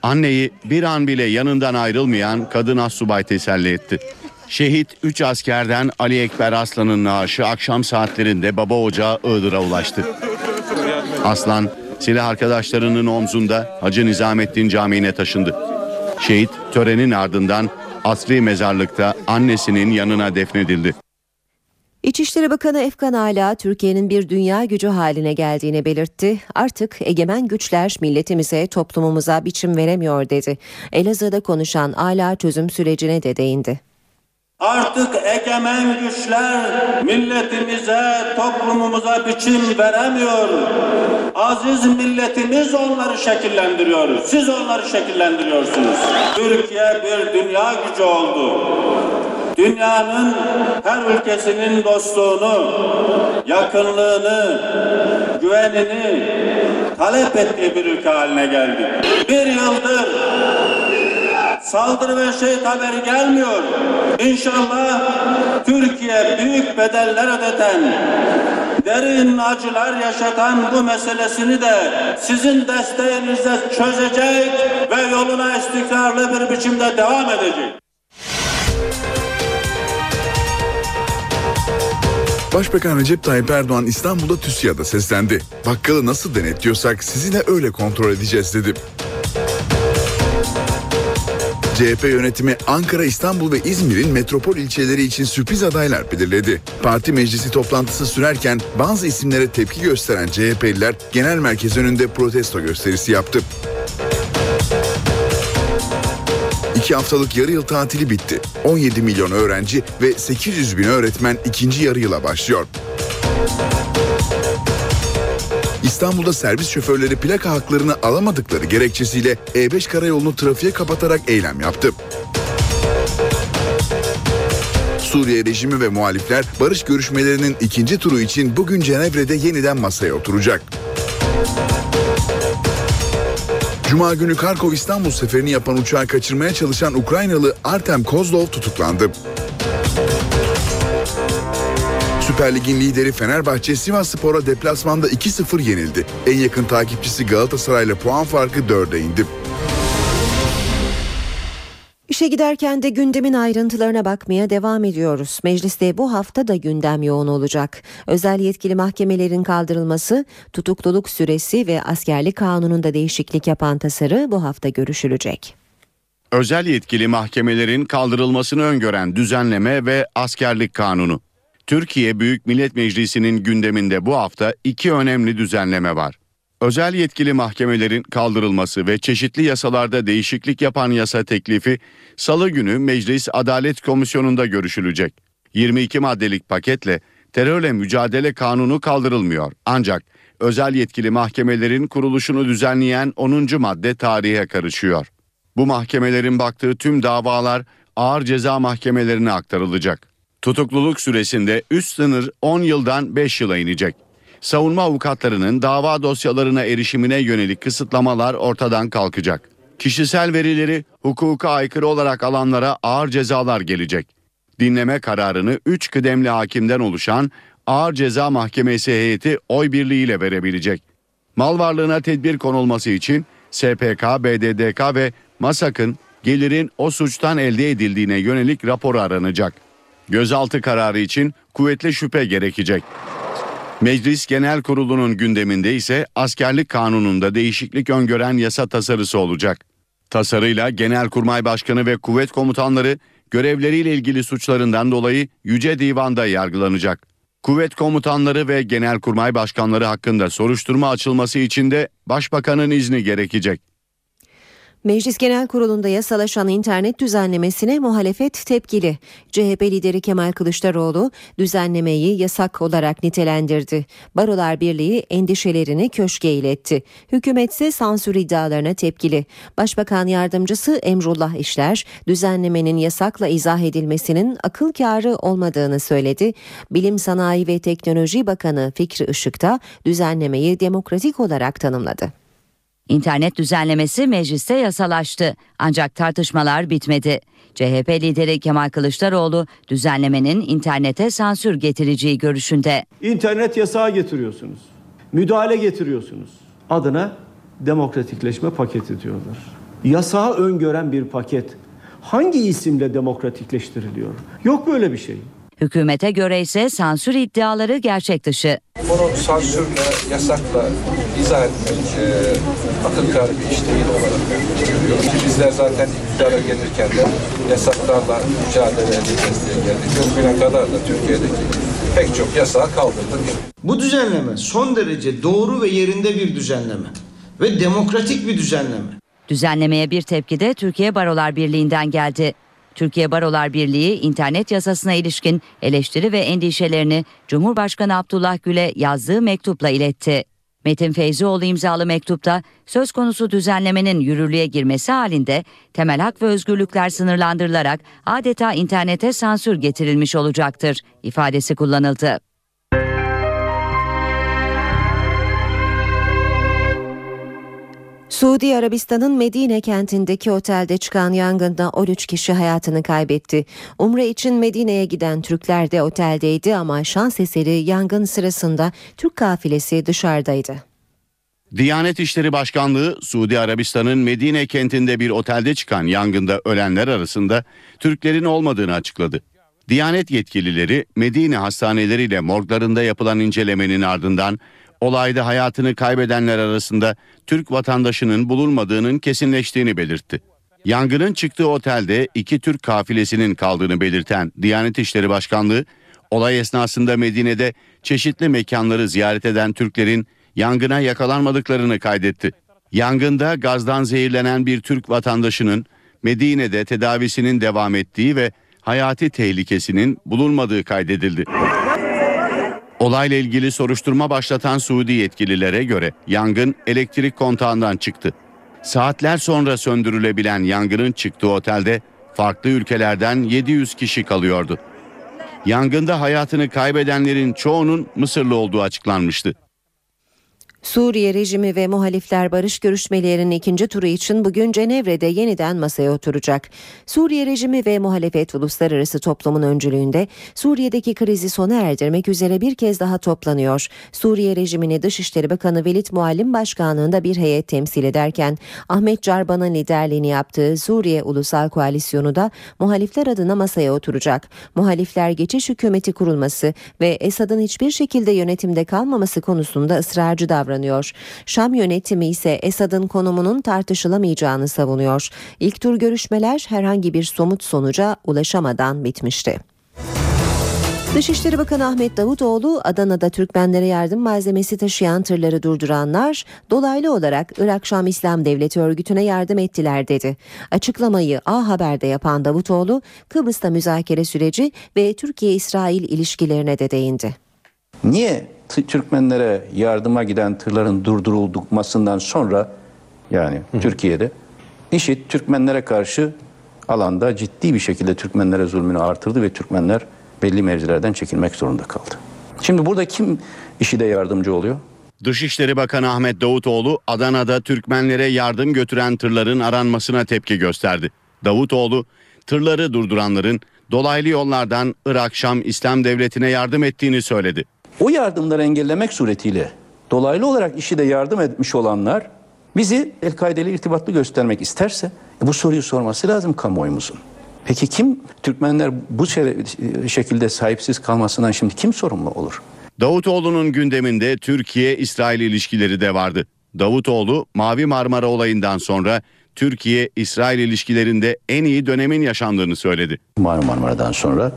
Speaker 8: Anneyi bir an bile yanından ayrılmayan kadın assubay teselli etti. Şehit 3 askerden Ali Ekber Aslan'ın naaşı akşam saatlerinde baba ocağı Iğdır'a ulaştı. Aslan silah arkadaşlarının omzunda Hacı Nizamettin Camii'ne taşındı. Şehit törenin ardından asri mezarlıkta annesinin yanına defnedildi.
Speaker 2: İçişleri Bakanı Efkan Ala Türkiye'nin bir dünya gücü haline geldiğini belirtti. Artık egemen güçler milletimize, toplumumuza biçim veremiyor dedi. Elazığ'da konuşan Ala çözüm sürecine de değindi.
Speaker 11: Artık egemen güçler milletimize, toplumumuza biçim veremiyor. Aziz milletimiz onları şekillendiriyor. Siz onları şekillendiriyorsunuz. Türkiye bir dünya gücü oldu. Dünyanın her ülkesinin dostluğunu, yakınlığını, güvenini talep ettiği bir ülke haline geldi. Bir yıldır saldırı ve şehit haberi gelmiyor. İnşallah Türkiye büyük bedeller ödeten derin acılar yaşatan bu meselesini de sizin desteğinizle çözecek ve yoluna istikrarlı bir biçimde devam edecek.
Speaker 3: Başbakan Recep Tayyip Erdoğan İstanbul'da TÜSİAD'a seslendi. Bakkalı nasıl denetliyorsak sizi de öyle kontrol edeceğiz dedi. CHP yönetimi Ankara, İstanbul ve İzmir'in metropol ilçeleri için sürpriz adaylar belirledi. Parti meclisi toplantısı sürerken bazı isimlere tepki gösteren CHP'liler genel merkez önünde protesto gösterisi yaptı. İki haftalık yarı yıl tatili bitti. 17 milyon öğrenci ve 800 bin öğretmen ikinci yarı yıla başlıyor. İstanbul'da servis şoförleri plaka haklarını alamadıkları gerekçesiyle E5 karayolunu trafiğe kapatarak eylem yaptı. Suriye rejimi ve muhalifler barış görüşmelerinin ikinci turu için bugün Cenevre'de yeniden masaya oturacak. Cuma günü Karkov İstanbul seferini yapan uçağı kaçırmaya çalışan Ukraynalı Artem Kozlov tutuklandı. Süper Lig'in lideri Fenerbahçe Sivas Spor'a deplasmanda 2-0 yenildi. En yakın takipçisi Galatasaray'la puan farkı 4'e indi.
Speaker 2: İşe giderken de gündemin ayrıntılarına bakmaya devam ediyoruz. Mecliste bu hafta da gündem yoğun olacak. Özel yetkili mahkemelerin kaldırılması, tutukluluk süresi ve askerlik kanununda değişiklik yapan tasarı bu hafta görüşülecek.
Speaker 8: Özel yetkili mahkemelerin kaldırılmasını öngören düzenleme ve askerlik kanunu. Türkiye Büyük Millet Meclisi'nin gündeminde bu hafta iki önemli düzenleme var. Özel yetkili mahkemelerin kaldırılması ve çeşitli yasalarda değişiklik yapan yasa teklifi Salı günü Meclis Adalet Komisyonu'nda görüşülecek. 22 maddelik paketle terörle mücadele kanunu kaldırılmıyor. Ancak özel yetkili mahkemelerin kuruluşunu düzenleyen 10. madde tarihe karışıyor. Bu mahkemelerin baktığı tüm davalar ağır ceza mahkemelerine aktarılacak. Tutukluluk süresinde üst sınır 10 yıldan 5 yıla inecek. Savunma avukatlarının dava dosyalarına erişimine yönelik kısıtlamalar ortadan kalkacak. Kişisel verileri hukuka aykırı olarak alanlara ağır cezalar gelecek. Dinleme kararını 3 kıdemli hakimden oluşan Ağır Ceza Mahkemesi heyeti oy birliğiyle verebilecek. Mal varlığına tedbir konulması için SPK, BDDK ve MASAK'ın gelirin o suçtan elde edildiğine yönelik raporu aranacak. Gözaltı kararı için kuvvetli şüphe gerekecek. Meclis Genel Kurulu'nun gündeminde ise askerlik kanununda değişiklik öngören yasa tasarısı olacak. Tasarıyla Genelkurmay Başkanı ve kuvvet komutanları görevleriyle ilgili suçlarından dolayı Yüce Divan'da yargılanacak. Kuvvet komutanları ve Genelkurmay Başkanları hakkında soruşturma açılması için de Başbakanın izni gerekecek.
Speaker 2: Meclis Genel Kurulu'nda yasalaşan internet düzenlemesine muhalefet tepkili. CHP lideri Kemal Kılıçdaroğlu düzenlemeyi yasak olarak nitelendirdi. Barolar Birliği endişelerini köşke iletti. Hükümet ise sansür iddialarına tepkili. Başbakan yardımcısı Emrullah İşler düzenlemenin yasakla izah edilmesinin akıl kârı olmadığını söyledi. Bilim Sanayi ve Teknoloji Bakanı Fikri Işık da düzenlemeyi demokratik olarak tanımladı.
Speaker 12: İnternet düzenlemesi mecliste yasalaştı ancak tartışmalar bitmedi. CHP lideri Kemal Kılıçdaroğlu düzenlemenin internete sansür getireceği görüşünde.
Speaker 13: İnternet yasağı getiriyorsunuz. Müdahale getiriyorsunuz. Adına demokratikleşme paketi diyorlar. Yasağı öngören bir paket hangi isimle demokratikleştiriliyor? Yok böyle bir şey.
Speaker 12: Hükümete göre ise sansür iddiaları gerçek dışı.
Speaker 14: Bunu sansürle, yasakla izah etmek e, akıl kârı bir iş değil olarak görüyoruz. Bizler zaten iktidara gelirken de yasaklarla mücadele edeceğiz diye geldik. Bugüne kadar da Türkiye'deki pek çok yasağı kaldırdık.
Speaker 15: Bu düzenleme son derece doğru ve yerinde bir düzenleme ve demokratik bir düzenleme.
Speaker 12: Düzenlemeye bir tepki de Türkiye Barolar Birliği'nden geldi. Türkiye Barolar Birliği internet yasasına ilişkin eleştiri ve endişelerini Cumhurbaşkanı Abdullah Gül'e yazdığı mektupla iletti. Metin Feyzioğlu imzalı mektupta söz konusu düzenlemenin yürürlüğe girmesi halinde temel hak ve özgürlükler sınırlandırılarak adeta internete sansür getirilmiş olacaktır ifadesi kullanıldı.
Speaker 2: Suudi Arabistan'ın Medine kentindeki otelde çıkan yangında 13 kişi hayatını kaybetti. Umre için Medine'ye giden Türkler de oteldeydi ama şans eseri yangın sırasında Türk kafilesi dışarıdaydı.
Speaker 8: Diyanet İşleri Başkanlığı Suudi Arabistan'ın Medine kentinde bir otelde çıkan yangında ölenler arasında Türklerin olmadığını açıkladı. Diyanet yetkilileri Medine hastaneleriyle morglarında yapılan incelemenin ardından olayda hayatını kaybedenler arasında Türk vatandaşının bulunmadığının kesinleştiğini belirtti. Yangının çıktığı otelde iki Türk kafilesinin kaldığını belirten Diyanet İşleri Başkanlığı, olay esnasında Medine'de çeşitli mekanları ziyaret eden Türklerin yangına yakalanmadıklarını kaydetti. Yangında gazdan zehirlenen bir Türk vatandaşının Medine'de tedavisinin devam ettiği ve hayati tehlikesinin bulunmadığı kaydedildi. Olayla ilgili soruşturma başlatan Suudi yetkililere göre yangın elektrik kontağından çıktı. Saatler sonra söndürülebilen yangının çıktığı otelde farklı ülkelerden 700 kişi kalıyordu. Yangında hayatını kaybedenlerin çoğunun Mısırlı olduğu açıklanmıştı.
Speaker 2: Suriye rejimi ve muhalifler barış görüşmelerinin ikinci turu için bugün Cenevre'de yeniden masaya oturacak. Suriye rejimi ve muhalefet uluslararası toplumun öncülüğünde Suriye'deki krizi sona erdirmek üzere bir kez daha toplanıyor. Suriye rejimini Dışişleri Bakanı Velid Muallim Başkanlığında bir heyet temsil ederken Ahmet Carban'ın liderliğini yaptığı Suriye Ulusal Koalisyonu da muhalifler adına masaya oturacak. Muhalifler geçiş hükümeti kurulması ve Esad'ın hiçbir şekilde yönetimde kalmaması konusunda ısrarcı davranıyor davranıyor. Şam yönetimi ise Esad'ın konumunun tartışılamayacağını savunuyor. İlk tur görüşmeler herhangi bir somut sonuca ulaşamadan bitmişti. Dışişleri Bakanı Ahmet Davutoğlu Adana'da Türkmenlere yardım malzemesi taşıyan tırları durduranlar dolaylı olarak Irak Şam İslam Devleti örgütüne yardım ettiler dedi. Açıklamayı A Haber'de yapan Davutoğlu Kıbrıs'ta müzakere süreci ve Türkiye-İsrail ilişkilerine de değindi.
Speaker 16: Niye Türkmenlere yardıma giden tırların durdurulmasından sonra yani hı. Türkiye'de IŞİD Türkmenlere karşı alanda ciddi bir şekilde Türkmenlere zulmünü artırdı ve Türkmenler belli mevzilerden çekilmek zorunda kaldı. Şimdi burada kim IŞİD'e yardımcı oluyor?
Speaker 8: Dışişleri Bakanı Ahmet Davutoğlu Adana'da Türkmenlere yardım götüren tırların aranmasına tepki gösterdi. Davutoğlu tırları durduranların dolaylı yollardan Irak Şam İslam Devleti'ne yardım ettiğini söyledi.
Speaker 16: O yardımları engellemek suretiyle dolaylı olarak işi de yardım etmiş olanlar bizi El-Kaide ile irtibatlı göstermek isterse e, bu soruyu sorması lazım kamuoyumuzun. Peki kim Türkmenler bu şekilde sahipsiz kalmasından şimdi kim sorumlu olur?
Speaker 8: Davutoğlu'nun gündeminde Türkiye-İsrail ilişkileri de vardı. Davutoğlu Mavi Marmara olayından sonra Türkiye-İsrail ilişkilerinde en iyi dönemin yaşandığını söyledi.
Speaker 16: Mavi Marmara'dan sonra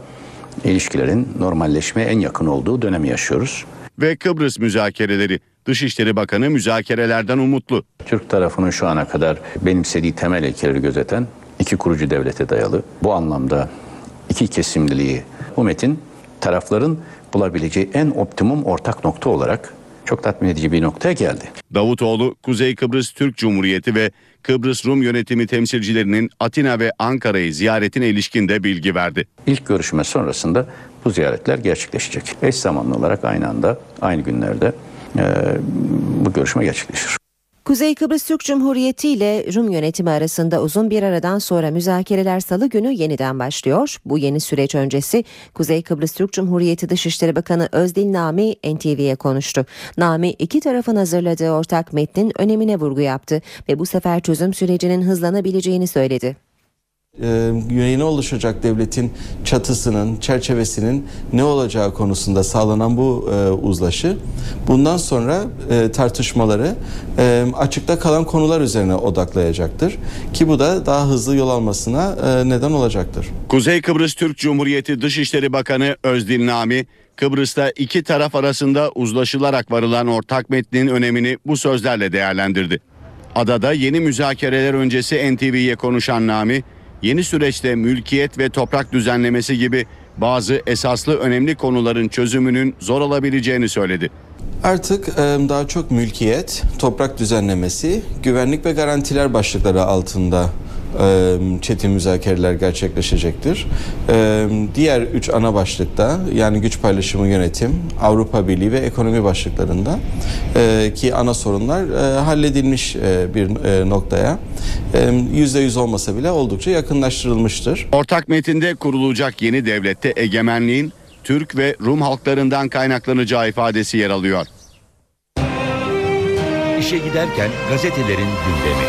Speaker 16: ilişkilerin normalleşmeye en yakın olduğu dönemi yaşıyoruz.
Speaker 8: Ve Kıbrıs müzakereleri Dışişleri Bakanı müzakerelerden umutlu.
Speaker 16: Türk tarafının şu ana kadar benimsediği temel ilkeleri gözeten iki kurucu devlete dayalı. Bu anlamda iki kesimliliği bu metin tarafların bulabileceği en optimum ortak nokta olarak çok tatmin edici bir noktaya geldi.
Speaker 8: Davutoğlu, Kuzey Kıbrıs Türk Cumhuriyeti ve Kıbrıs Rum yönetimi temsilcilerinin Atina ve Ankara'yı ziyaretine ilişkin de bilgi verdi.
Speaker 16: İlk görüşme sonrasında bu ziyaretler gerçekleşecek. Eş zamanlı olarak aynı anda, aynı günlerde e, bu görüşme gerçekleşir.
Speaker 2: Kuzey Kıbrıs Türk Cumhuriyeti ile Rum yönetimi arasında uzun bir aradan sonra müzakereler salı günü yeniden başlıyor. Bu yeni süreç öncesi Kuzey Kıbrıs Türk Cumhuriyeti Dışişleri Bakanı Özdil Nami NTV'ye konuştu. Nami iki tarafın hazırladığı ortak metnin önemine vurgu yaptı ve bu sefer çözüm sürecinin hızlanabileceğini söyledi
Speaker 17: e, oluşacak devletin çatısının, çerçevesinin ne olacağı konusunda sağlanan bu e, uzlaşı bundan sonra e, tartışmaları e, açıkta kalan konular üzerine odaklayacaktır. Ki bu da daha hızlı yol almasına e, neden olacaktır.
Speaker 8: Kuzey Kıbrıs Türk Cumhuriyeti Dışişleri Bakanı Özdil Nami, Kıbrıs'ta iki taraf arasında uzlaşılarak varılan ortak metnin önemini bu sözlerle değerlendirdi. Adada yeni müzakereler öncesi NTV'ye konuşan Nami, yeni süreçte mülkiyet ve toprak düzenlemesi gibi bazı esaslı önemli konuların çözümünün zor olabileceğini söyledi.
Speaker 17: Artık daha çok mülkiyet, toprak düzenlemesi, güvenlik ve garantiler başlıkları altında çetin müzakereler gerçekleşecektir. Diğer üç ana başlıkta yani güç paylaşımı yönetim, Avrupa Birliği ve ekonomi başlıklarında ki ana sorunlar halledilmiş bir noktaya e, yüzde yüz olmasa bile oldukça yakınlaştırılmıştır.
Speaker 8: Ortak metinde kurulacak yeni devlette egemenliğin Türk ve Rum halklarından kaynaklanacağı ifadesi yer alıyor.
Speaker 1: İşe giderken gazetelerin gündemi.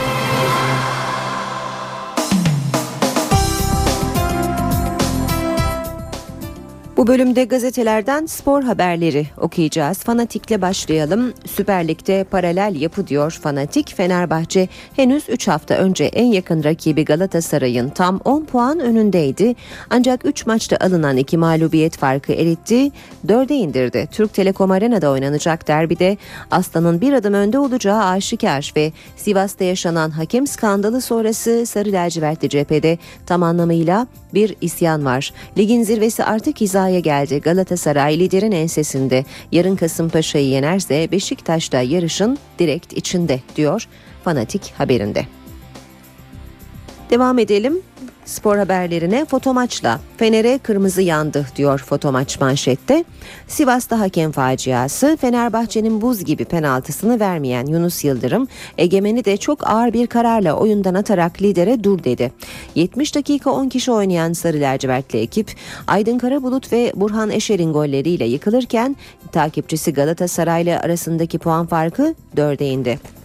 Speaker 2: Bu bölümde gazetelerden spor haberleri okuyacağız. Fanatik'le başlayalım. Süper Lig'de paralel yapı diyor Fanatik. Fenerbahçe henüz 3 hafta önce en yakın rakibi Galatasaray'ın tam 10 puan önündeydi. Ancak 3 maçta alınan 2 mağlubiyet farkı eritti, 4'e indirdi. Türk Telekom Arena'da oynanacak derbide Aslan'ın bir adım önde olacağı aşikar ve Sivas'ta yaşanan hakem skandalı sonrası Sarı Lacivertli cephede tam anlamıyla bir isyan var. Ligin zirvesi artık hizaya geldi. Galatasaray liderin ensesinde. Yarın Kasımpaşa'yı yenerse Beşiktaş'ta yarışın direkt içinde diyor Fanatik haberinde. Devam edelim spor haberlerine fotomaçla Fener'e kırmızı yandı diyor fotomaç manşette. Sivas'ta hakem faciası Fenerbahçe'nin buz gibi penaltısını vermeyen Yunus Yıldırım egemeni de çok ağır bir kararla oyundan atarak lidere dur dedi. 70 dakika 10 kişi oynayan Sarı Lacivertli ekip Aydın Karabulut ve Burhan Eşer'in golleriyle yıkılırken takipçisi Galatasaray'la arasındaki puan farkı 4'e indi.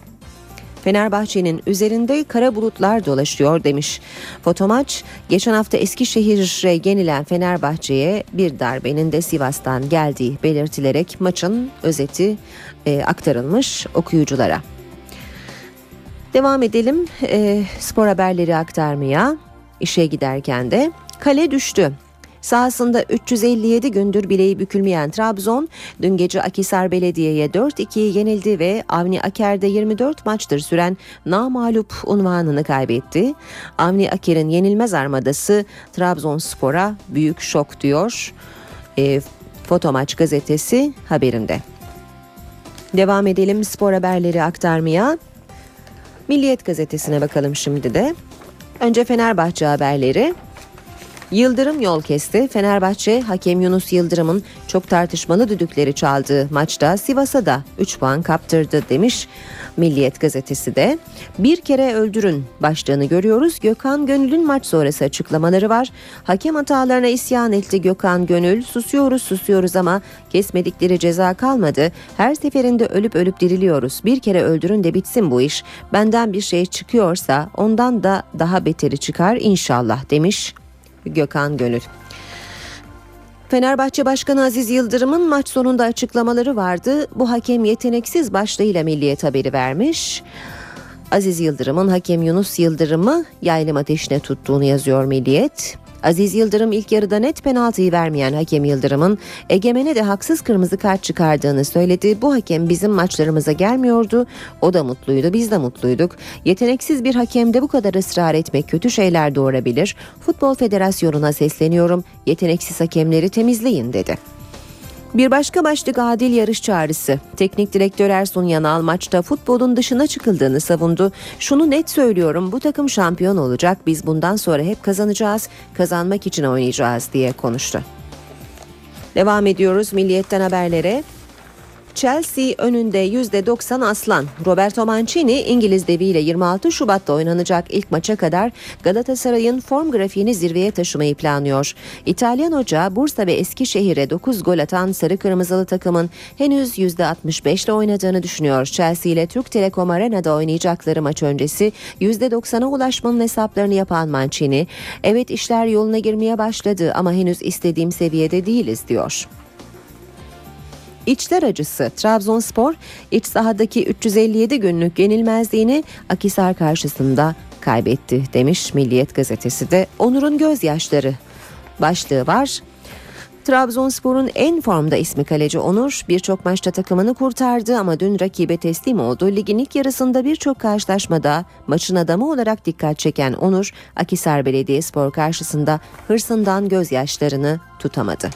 Speaker 2: Fenerbahçe'nin üzerinde kara bulutlar dolaşıyor demiş. Fotomaç geçen hafta Eskişehir'e yenilen Fenerbahçe'ye bir darbenin de Sivas'tan geldiği belirtilerek maçın özeti e, aktarılmış okuyuculara. Devam edelim e, spor haberleri aktarmaya. İşe giderken de kale düştü. Sahasında 357 gündür bileği bükülmeyen Trabzon dün gece Akisar Belediye'ye 4-2 yenildi ve Avni Aker'de 24 maçtır süren namalup unvanını kaybetti. Avni Aker'in yenilmez armadası Trabzonspor'a büyük şok diyor. E, Fotomaç gazetesi haberinde. Devam edelim spor haberleri aktarmaya. Milliyet gazetesine bakalım şimdi de. Önce Fenerbahçe haberleri. Yıldırım yol kesti. Fenerbahçe hakem Yunus Yıldırım'ın çok tartışmalı düdükleri çaldığı maçta Sivas'a da 3 puan kaptırdı demiş Milliyet gazetesi de. Bir kere öldürün başlığını görüyoruz. Gökhan Gönül'ün maç sonrası açıklamaları var. Hakem hatalarına isyan etti Gökhan Gönül. Susuyoruz susuyoruz ama kesmedikleri ceza kalmadı. Her seferinde ölüp ölüp diriliyoruz. Bir kere öldürün de bitsin bu iş. Benden bir şey çıkıyorsa ondan da daha beteri çıkar inşallah demiş Gökhan Gönül. Fenerbahçe Başkanı Aziz Yıldırım'ın maç sonunda açıklamaları vardı. Bu hakem yeteneksiz başlığıyla Milliyet haberi vermiş. Aziz Yıldırım'ın hakem Yunus Yıldırım'ı yaylım ateşine tuttuğunu yazıyor Milliyet. Aziz Yıldırım ilk yarıda net penaltıyı vermeyen hakem Yıldırım'ın Egemen'e de haksız kırmızı kart çıkardığını söyledi. Bu hakem bizim maçlarımıza gelmiyordu. O da mutluydu, biz de mutluyduk. Yeteneksiz bir hakemde bu kadar ısrar etmek kötü şeyler doğurabilir. Futbol Federasyonu'na sesleniyorum. Yeteneksiz hakemleri temizleyin dedi. Bir başka başlık adil yarış çağrısı. Teknik direktör Ersun Yanal maçta futbolun dışına çıkıldığını savundu. Şunu net söylüyorum bu takım şampiyon olacak biz bundan sonra hep kazanacağız, kazanmak için oynayacağız diye konuştu. Devam ediyoruz milliyetten haberlere. Chelsea önünde %90 aslan. Roberto Mancini İngiliz deviyle 26 Şubat'ta oynanacak ilk maça kadar Galatasaray'ın form grafiğini zirveye taşımayı planlıyor. İtalyan hoca Bursa ve Eskişehir'e 9 gol atan sarı kırmızılı takımın henüz %65 ile oynadığını düşünüyor. Chelsea ile Türk Telekom Arena'da oynayacakları maç öncesi %90'a ulaşmanın hesaplarını yapan Mancini, evet işler yoluna girmeye başladı ama henüz istediğim seviyede değiliz diyor. İçler acısı Trabzonspor iç sahadaki 357 günlük yenilmezliğini Akisar karşısında kaybetti demiş Milliyet gazetesi de Onur'un gözyaşları başlığı var. Trabzonspor'un en formda ismi kaleci Onur birçok maçta takımını kurtardı ama dün rakibe teslim oldu. Ligin ilk yarısında birçok karşılaşmada maçın adamı olarak dikkat çeken Onur Akisar Belediyespor karşısında hırsından gözyaşlarını tutamadı.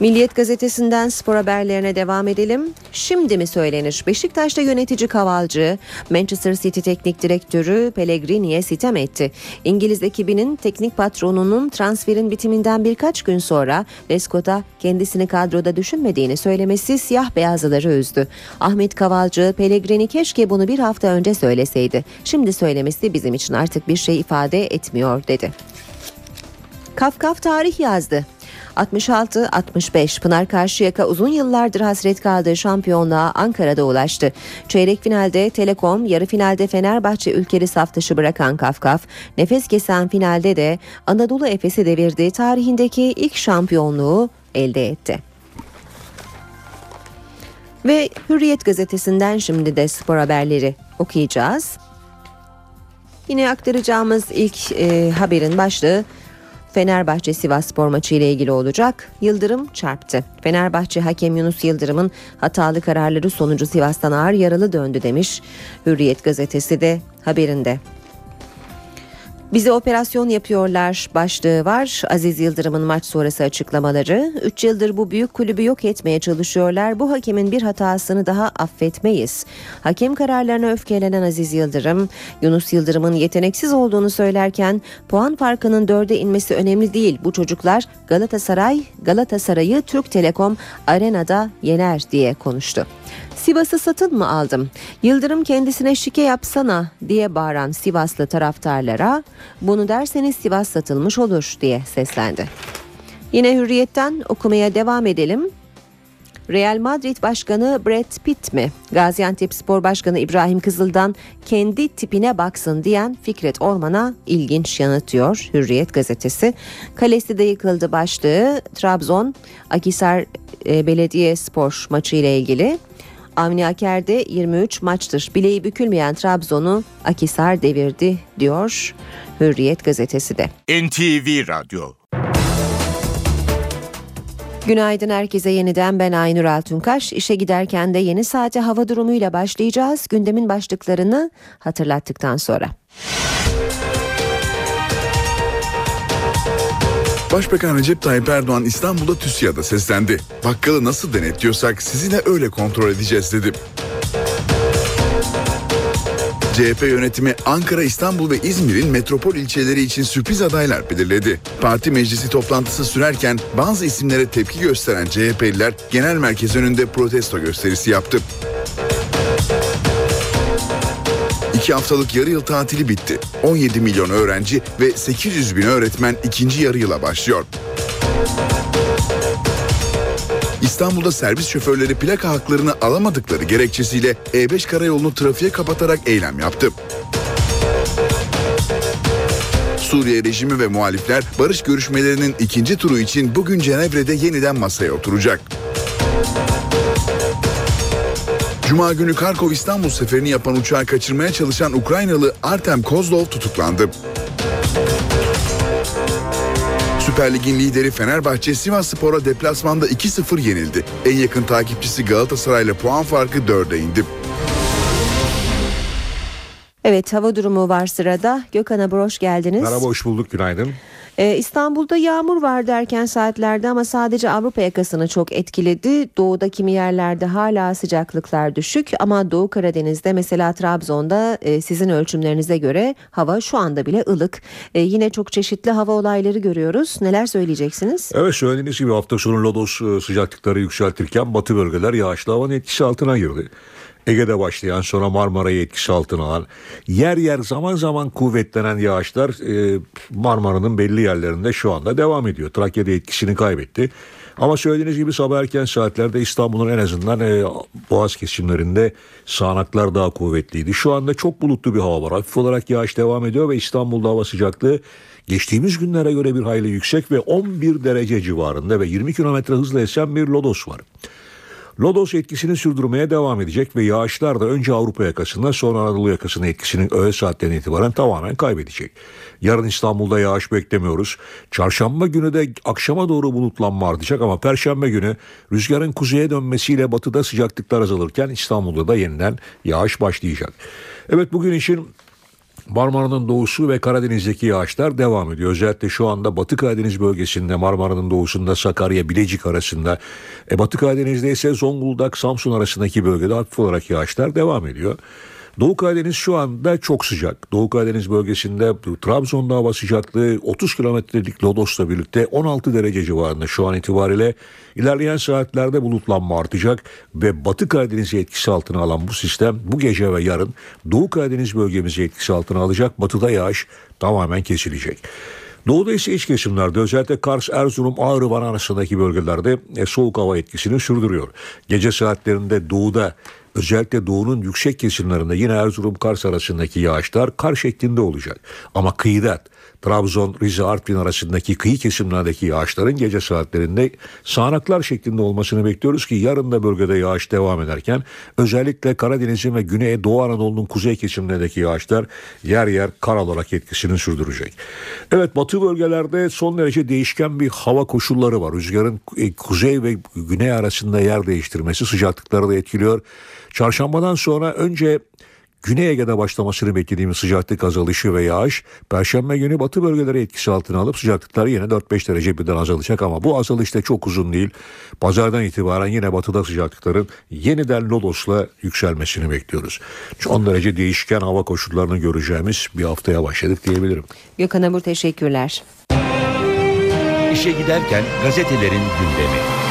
Speaker 2: Milliyet gazetesinden spor haberlerine devam edelim. Şimdi mi söylenir? Beşiktaş'ta yönetici Kavalcı, Manchester City teknik direktörü Pellegrini'ye sitem etti. İngiliz ekibinin teknik patronunun transferin bitiminden birkaç gün sonra Lescot'a kendisini kadroda düşünmediğini söylemesi siyah beyazlıları üzdü. Ahmet Kavalcı, Pellegrini keşke bunu bir hafta önce söyleseydi. Şimdi söylemesi bizim için artık bir şey ifade etmiyor dedi. Kafkaf tarih yazdı. 66-65 Pınar Karşıyaka uzun yıllardır hasret kaldığı şampiyonluğa Ankara'da ulaştı. Çeyrek finalde Telekom, yarı finalde Fenerbahçe ülkeli saftaşı bırakan Kafkaf, nefes kesen finalde de Anadolu Efes'i devirdi. Tarihindeki ilk şampiyonluğu elde etti. Ve Hürriyet gazetesinden şimdi de spor haberleri okuyacağız. Yine aktaracağımız ilk e, haberin başlığı Fenerbahçe Sivas Spor maçı ile ilgili olacak. Yıldırım çarptı. Fenerbahçe hakem Yunus Yıldırım'ın hatalı kararları sonucu Sivas'tan ağır yaralı döndü demiş. Hürriyet gazetesi de haberinde. Bize operasyon yapıyorlar başlığı var. Aziz Yıldırım'ın maç sonrası açıklamaları. 3 yıldır bu büyük kulübü yok etmeye çalışıyorlar. Bu hakemin bir hatasını daha affetmeyiz. Hakem kararlarına öfkelenen Aziz Yıldırım, Yunus Yıldırım'ın yeteneksiz olduğunu söylerken puan farkının dörde inmesi önemli değil. Bu çocuklar Galatasaray, Galatasaray'ı Türk Telekom Arena'da yener diye konuştu. Sivas'ı satın mı aldım? Yıldırım kendisine şike yapsana diye bağıran Sivaslı taraftarlara bunu derseniz Sivas satılmış olur diye seslendi. Yine hürriyetten okumaya devam edelim. Real Madrid Başkanı Brad Pitt mi? Gaziantep Spor Başkanı İbrahim Kızıl'dan kendi tipine baksın diyen Fikret Orman'a ilginç yanıtıyor Hürriyet gazetesi. Kalesi de yıkıldı başlığı Trabzon Akisar e, Belediye Spor maçı ile ilgili. Avni Aker'de 23 maçtır. Bileği bükülmeyen Trabzon'u Akisar devirdi diyor Hürriyet gazetesi de.
Speaker 1: NTV Radyo
Speaker 2: Günaydın herkese yeniden ben Aynur Altunkaş. İşe giderken de yeni saate hava durumuyla başlayacağız. Gündemin başlıklarını hatırlattıktan sonra.
Speaker 3: Başbakan Recep Tayyip Erdoğan İstanbul'da TÜSİAD'a seslendi. Bakkalı nasıl denetliyorsak sizi de öyle kontrol edeceğiz dedi. CHP yönetimi Ankara, İstanbul ve İzmir'in metropol ilçeleri için sürpriz adaylar belirledi. Parti meclisi toplantısı sürerken bazı isimlere tepki gösteren CHP'liler genel merkez önünde protesto gösterisi yaptı. İki haftalık yarı yıl tatili bitti. 17 milyon öğrenci ve 800 bin öğretmen ikinci yarı yıla başlıyor. İstanbul'da servis şoförleri plaka haklarını alamadıkları gerekçesiyle E5 karayolunu trafiğe kapatarak eylem yaptı. Suriye rejimi ve muhalifler barış görüşmelerinin ikinci turu için bugün Cenevre'de yeniden masaya oturacak. Cuma günü Karkov İstanbul seferini yapan uçağı kaçırmaya çalışan Ukraynalı Artem Kozlov tutuklandı. Süper Lig'in lideri Fenerbahçe Sivas Spor'a deplasmanda 2-0 yenildi. En yakın takipçisi Galatasaray'la puan farkı 4'e indi.
Speaker 2: Evet hava durumu var sırada. Gökhan Abur hoş geldiniz.
Speaker 18: Merhaba hoş bulduk günaydın.
Speaker 2: Ee, İstanbul'da yağmur var derken saatlerde ama sadece Avrupa yakasını çok etkiledi. Doğuda kimi yerlerde hala sıcaklıklar düşük ama Doğu Karadeniz'de mesela Trabzon'da e, sizin ölçümlerinize göre hava şu anda bile ılık. E, yine çok çeşitli hava olayları görüyoruz. Neler söyleyeceksiniz?
Speaker 18: Evet söylediğiniz gibi hafta sonu lodos e, sıcaklıkları yükseltirken batı bölgeler yağışlı havanın etkisi altına girdi. Ege'de başlayan sonra Marmara'yı etkisi altına alan yer yer zaman zaman kuvvetlenen yağışlar e, Marmara'nın belli yerlerinde şu anda devam ediyor. Trakya'da etkisini kaybetti. Ama söylediğiniz gibi sabah erken saatlerde İstanbul'un en azından e, boğaz kesimlerinde sağanaklar daha kuvvetliydi. Şu anda çok bulutlu bir hava var. Hafif olarak yağış devam ediyor ve İstanbul'da hava sıcaklığı geçtiğimiz günlere göre bir hayli yüksek ve 11 derece civarında ve 20 kilometre hızla esen bir lodos var. Lodos etkisini sürdürmeye devam edecek ve yağışlar da önce Avrupa yakasında sonra Anadolu yakasının etkisini öğle saatten itibaren tamamen kaybedecek. Yarın İstanbul'da yağış beklemiyoruz. Çarşamba günü de akşama doğru bulutlanma artacak ama perşembe günü rüzgarın kuzeye dönmesiyle batıda sıcaklıklar azalırken İstanbul'da da yeniden yağış başlayacak. Evet bugün için Marmara'nın doğusu ve Karadeniz'deki yağışlar devam ediyor. Özellikle şu anda Batı Karadeniz bölgesinde Marmara'nın doğusunda Sakarya, Bilecik arasında. E, Batı Karadeniz'de ise Zonguldak, Samsun arasındaki bölgede hafif olarak yağışlar devam ediyor. Doğu Karadeniz şu anda çok sıcak. Doğu Karadeniz bölgesinde Trabzon'da hava sıcaklığı 30 kilometrelik Lodos'la birlikte 16 derece civarında şu an itibariyle. ilerleyen saatlerde bulutlanma artacak ve Batı Karadeniz'i etkisi altına alan bu sistem bu gece ve yarın Doğu Karadeniz bölgemizi etkisi altına alacak. Batıda yağış tamamen kesilecek. Doğuda ise iç kesimlerde özellikle Kars, Erzurum, Ağrı, Van arasındaki bölgelerde e, soğuk hava etkisini sürdürüyor. Gece saatlerinde doğuda özellikle doğunun yüksek kesimlerinde yine Erzurum Kars arasındaki yağışlar kar şeklinde olacak. Ama kıyıda Trabzon, Rize, Artvin arasındaki kıyı kesimlerdeki yağışların gece saatlerinde sağanaklar şeklinde olmasını bekliyoruz ki yarın da bölgede yağış devam ederken özellikle Karadeniz'in ve Güney Doğu Anadolu'nun kuzey kesimlerindeki yağışlar yer yer kar olarak etkisini sürdürecek. Evet batı bölgelerde son derece değişken bir hava koşulları var. Rüzgarın e, kuzey ve güney arasında yer değiştirmesi sıcaklıkları da etkiliyor. Çarşambadan sonra önce Güney Ege'de başlamasını beklediğimiz sıcaklık azalışı ve yağış Perşembe günü batı bölgeleri etkisi altına alıp sıcaklıklar yine 4-5 derece birden azalacak ama bu azalış da çok uzun değil. Pazardan itibaren yine batıda sıcaklıkların yeniden Lodos'la yükselmesini bekliyoruz. Son derece değişken hava koşullarını göreceğimiz bir haftaya başladık diyebilirim.
Speaker 2: Gökhan Abur teşekkürler.
Speaker 1: İşe giderken gazetelerin gündemi.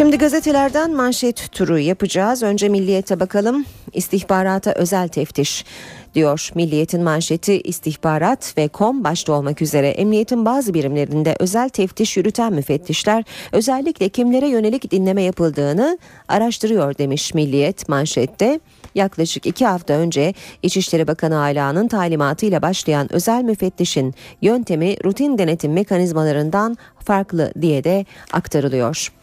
Speaker 2: Şimdi gazetelerden manşet turu yapacağız. Önce Milliyet'e bakalım. İstihbarata özel teftiş diyor. Milliyet'in manşeti istihbarat ve kom başta olmak üzere emniyetin bazı birimlerinde özel teftiş yürüten müfettişler özellikle kimlere yönelik dinleme yapıldığını araştırıyor demiş Milliyet manşette. Yaklaşık iki hafta önce İçişleri Bakanı Ala'nın talimatıyla başlayan özel müfettişin yöntemi rutin denetim mekanizmalarından farklı diye de aktarılıyor.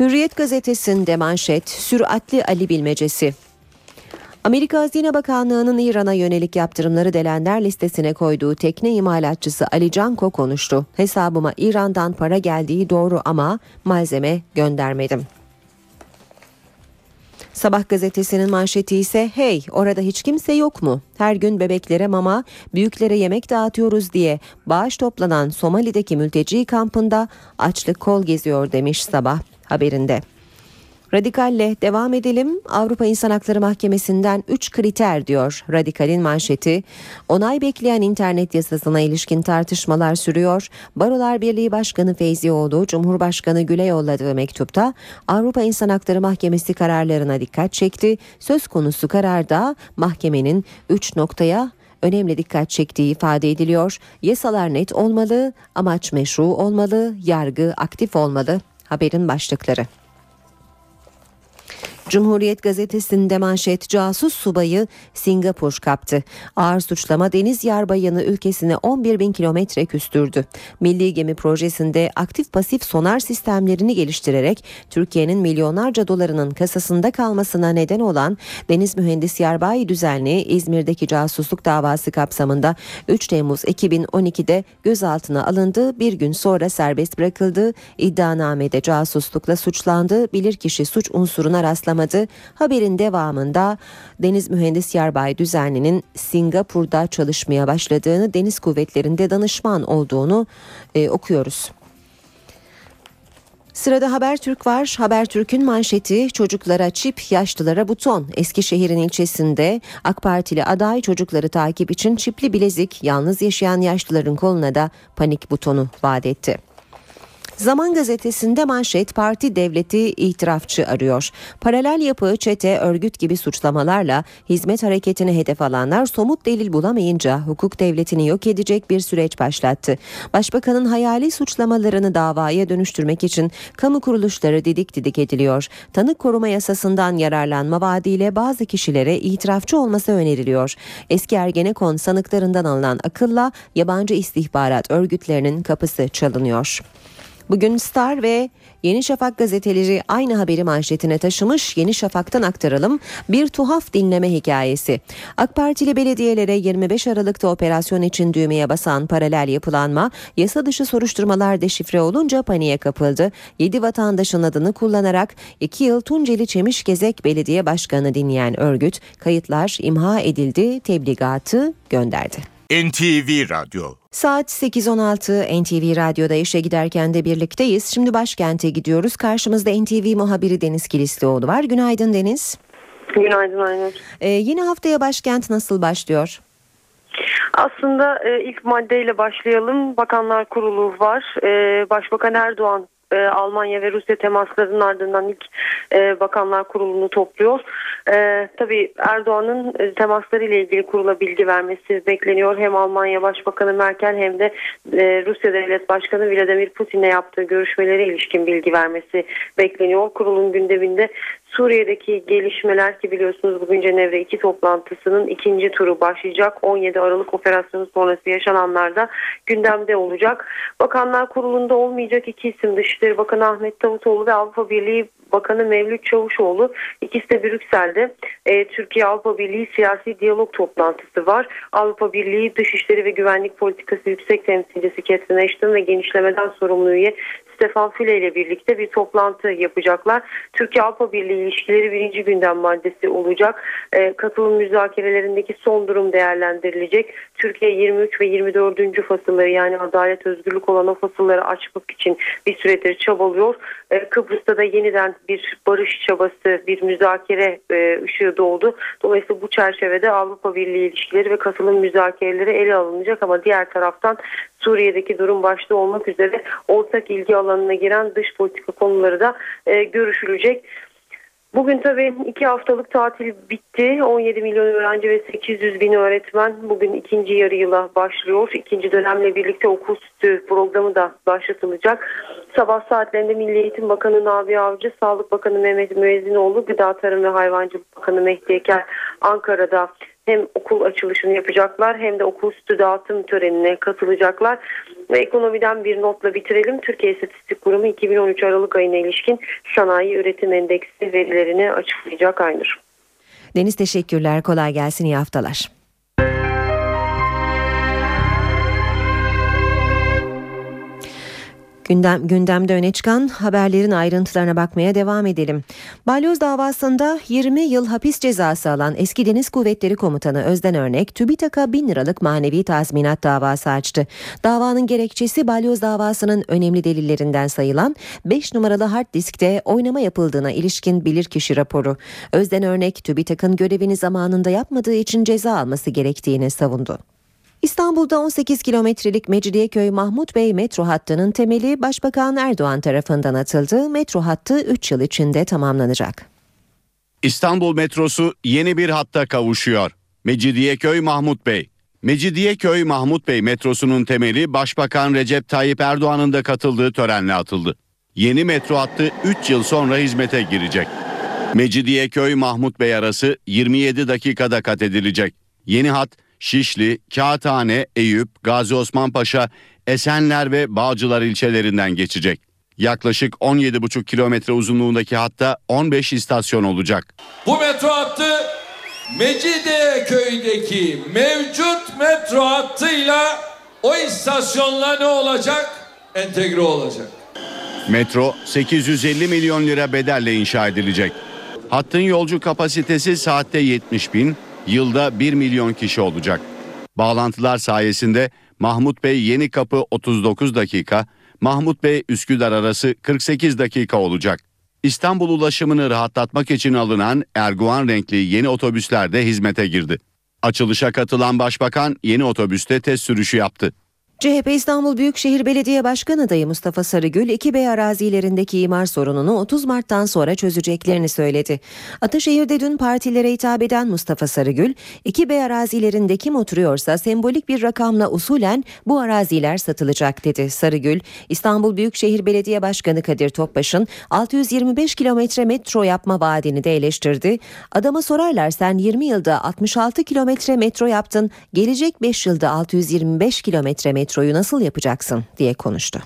Speaker 2: Hürriyet gazetesinde manşet süratli Ali bilmecesi. Amerika Hazine Bakanlığı'nın İran'a yönelik yaptırımları delenler listesine koyduğu tekne imalatçısı Ali Canko konuştu. Hesabıma İran'dan para geldiği doğru ama malzeme göndermedim. Sabah gazetesinin manşeti ise hey orada hiç kimse yok mu? Her gün bebeklere mama, büyüklere yemek dağıtıyoruz diye bağış toplanan Somali'deki mülteci kampında açlık kol geziyor demiş sabah haberinde. Radikalle devam edelim. Avrupa İnsan Hakları Mahkemesi'nden 3 kriter diyor Radikal'in manşeti. Onay bekleyen internet yasasına ilişkin tartışmalar sürüyor. Barolar Birliği Başkanı Feyzioğlu, Cumhurbaşkanı Gül'e yolladığı mektupta Avrupa İnsan Hakları Mahkemesi kararlarına dikkat çekti. Söz konusu kararda mahkemenin 3 noktaya önemli dikkat çektiği ifade ediliyor. Yasalar net olmalı, amaç meşru olmalı, yargı aktif olmalı. Haberin başlıkları. Cumhuriyet gazetesinde manşet casus subayı Singapur kaptı. Ağır suçlama deniz yarbayını ülkesine 11 bin kilometre küstürdü. Milli Gemi projesinde aktif pasif sonar sistemlerini geliştirerek Türkiye'nin milyonlarca dolarının kasasında kalmasına neden olan Deniz Mühendis Yarbay düzenli İzmir'deki casusluk davası kapsamında 3 Temmuz 2012'de gözaltına alındı. Bir gün sonra serbest bırakıldı. İddianamede casuslukla suçlandı. Bilirkişi suç unsuruna rastlamadı açıklamadı. Haberin devamında Deniz Mühendis Yarbay Düzenli'nin Singapur'da çalışmaya başladığını, deniz kuvvetlerinde danışman olduğunu e, okuyoruz. Sırada Habertürk var. Habertürk'ün manşeti çocuklara çip, yaşlılara buton. Eskişehir'in ilçesinde AK Partili aday çocukları takip için çipli bilezik, yalnız yaşayan yaşlıların koluna da panik butonu vaat etti. Zaman gazetesinde manşet parti devleti itirafçı arıyor. Paralel yapı, çete, örgüt gibi suçlamalarla hizmet hareketini hedef alanlar somut delil bulamayınca hukuk devletini yok edecek bir süreç başlattı. Başbakanın hayali suçlamalarını davaya dönüştürmek için kamu kuruluşları didik didik ediliyor. Tanık koruma yasasından yararlanma vaadiyle bazı kişilere itirafçı olması öneriliyor. Eski Ergenekon sanıklarından alınan akılla yabancı istihbarat örgütlerinin kapısı çalınıyor. Bugün Star ve Yeni Şafak gazeteleri aynı haberi manşetine taşımış. Yeni Şafak'tan aktaralım. Bir tuhaf dinleme hikayesi. AK Partili belediyelere 25 Aralık'ta operasyon için düğmeye basan paralel yapılanma yasa dışı soruşturmalar deşifre olunca paniğe kapıldı. 7 vatandaşın adını kullanarak 2 yıl Tunceli Çemişgezek Belediye Başkanı dinleyen örgüt kayıtlar imha edildi, tebligatı gönderdi.
Speaker 19: NTV Radyo
Speaker 2: Saat 8.16 NTV Radyo'da işe giderken de birlikteyiz. Şimdi başkente gidiyoruz. Karşımızda NTV muhabiri Deniz Kilislioğlu var. Günaydın Deniz.
Speaker 20: Günaydın Aynur.
Speaker 2: Ee, yeni haftaya başkent nasıl başlıyor?
Speaker 20: Aslında e, ilk maddeyle başlayalım. Bakanlar Kurulu var. E, Başbakan Erdoğan e, Almanya ve Rusya temaslarının ardından ilk e, Bakanlar Kurulu'nu topluyor. E, tabii Erdoğan'ın e, temasları ile ilgili kurula bilgi vermesi bekleniyor. Hem Almanya Başbakanı Merkel hem de e, Rusya Devlet Başkanı Vladimir Putin'le yaptığı görüşmelere ilişkin bilgi vermesi bekleniyor. Kurulun gündeminde Suriye'deki gelişmeler ki biliyorsunuz bugün Cenevre 2 toplantısının ikinci turu başlayacak. 17 Aralık operasyonu sonrası yaşananlarda gündemde olacak. Bakanlar Kurulu'nda olmayacak iki isim Dışişleri Bakanı Ahmet Davutoğlu ve Avrupa Birliği Bakanı Mevlüt Çavuşoğlu ikisi de Brüksel'de e, Türkiye Avrupa Birliği siyasi diyalog toplantısı var. Avrupa Birliği Dışişleri ve Güvenlik Politikası Yüksek Temsilcisi Catherine Ashton ve genişlemeden sorumlu üye Stefan Füle ile birlikte bir toplantı yapacaklar. Türkiye Avrupa Birliği ilişkileri birinci gündem maddesi olacak. E, katılım müzakerelerindeki son durum değerlendirilecek. Türkiye 23 ve 24. fasılları yani adalet özgürlük olan o fasılları açmak için bir süredir çabalıyor. E, Kıbrıs'ta da yeniden bir barış çabası, bir müzakere e, ışığı doğdu. Dolayısıyla bu çerçevede Avrupa Birliği ilişkileri ve katılım müzakereleri ele alınacak ama diğer taraftan Suriye'deki durum başta olmak üzere ortak ilgi alanına giren dış politika konuları da e, görüşülecek. Bugün tabii iki haftalık tatil bitti. 17 milyon öğrenci ve 800 bin öğretmen bugün ikinci yarı yıla başlıyor. İkinci dönemle birlikte okul sütü programı da başlatılacak. Sabah saatlerinde Milli Eğitim Bakanı Nabi Avcı, Sağlık Bakanı Mehmet Müezzinoğlu, Gıda Tarım ve Hayvancılık Bakanı Mehdi Eker Ankara'da hem okul açılışını yapacaklar hem de okul sütü dağıtım törenine katılacaklar. Ve ekonomiden bir notla bitirelim. Türkiye İstatistik Kurumu 2013 Aralık ayına ilişkin sanayi üretim endeksi verilerini açıklayacak Aynur.
Speaker 2: Deniz teşekkürler. Kolay gelsin. İyi haftalar. Gündem, gündemde öne çıkan haberlerin ayrıntılarına bakmaya devam edelim. Balyoz davasında 20 yıl hapis cezası alan eski Deniz Kuvvetleri Komutanı Özden Örnek, TÜBİTAK'a 1000 liralık manevi tazminat davası açtı. Davanın gerekçesi balyoz davasının önemli delillerinden sayılan 5 numaralı hard diskte oynama yapıldığına ilişkin bilirkişi raporu. Özden Örnek, TÜBİTAK'ın görevini zamanında yapmadığı için ceza alması gerektiğini savundu. İstanbul'da 18 kilometrelik Mecidiyeköy Mahmut Bey metro hattının temeli Başbakan Erdoğan tarafından atıldı. Metro hattı 3 yıl içinde tamamlanacak.
Speaker 8: İstanbul metrosu yeni bir hatta kavuşuyor. Mecidiyeköy Mahmut Bey. Mecidiyeköy Mahmut Bey metrosunun temeli Başbakan Recep Tayyip Erdoğan'ın da katıldığı törenle atıldı. Yeni metro hattı 3 yıl sonra hizmete girecek. Mecidiyeköy Mahmut Bey arası 27 dakikada kat edilecek. Yeni hat Şişli, Kağıthane, Eyüp, Gazi Osman Paşa, Esenler ve Bağcılar ilçelerinden geçecek. Yaklaşık 17,5 kilometre uzunluğundaki hatta 15 istasyon olacak.
Speaker 7: Bu metro hattı Mecidiyeköy'deki mevcut metro hattıyla o istasyonla ne olacak? Entegre olacak.
Speaker 8: Metro 850 milyon lira bedelle inşa edilecek. Hattın yolcu kapasitesi saatte 70 bin, yılda 1 milyon kişi olacak. Bağlantılar sayesinde Mahmut Bey Yeni Kapı 39 dakika, Mahmut Bey Üsküdar arası 48 dakika olacak. İstanbul ulaşımını rahatlatmak için alınan Erguvan renkli yeni otobüsler de hizmete girdi. Açılışa katılan başbakan yeni otobüste test sürüşü yaptı.
Speaker 2: CHP İstanbul Büyükşehir Belediye Başkan adayı Mustafa Sarıgül, 2B arazilerindeki imar sorununu 30 Mart'tan sonra çözeceklerini söyledi. Ataşehir'de dün partilere hitap eden Mustafa Sarıgül, 2B arazilerinde kim oturuyorsa sembolik bir rakamla usulen bu araziler satılacak dedi. Sarıgül, İstanbul Büyükşehir Belediye Başkanı Kadir Topbaş'ın 625 kilometre metro yapma vaadini de eleştirdi. Adama sorarlar sen 20 yılda 66 kilometre metro yaptın, gelecek 5 yılda 625 kilometre metro metroyu nasıl yapacaksın diye konuştu.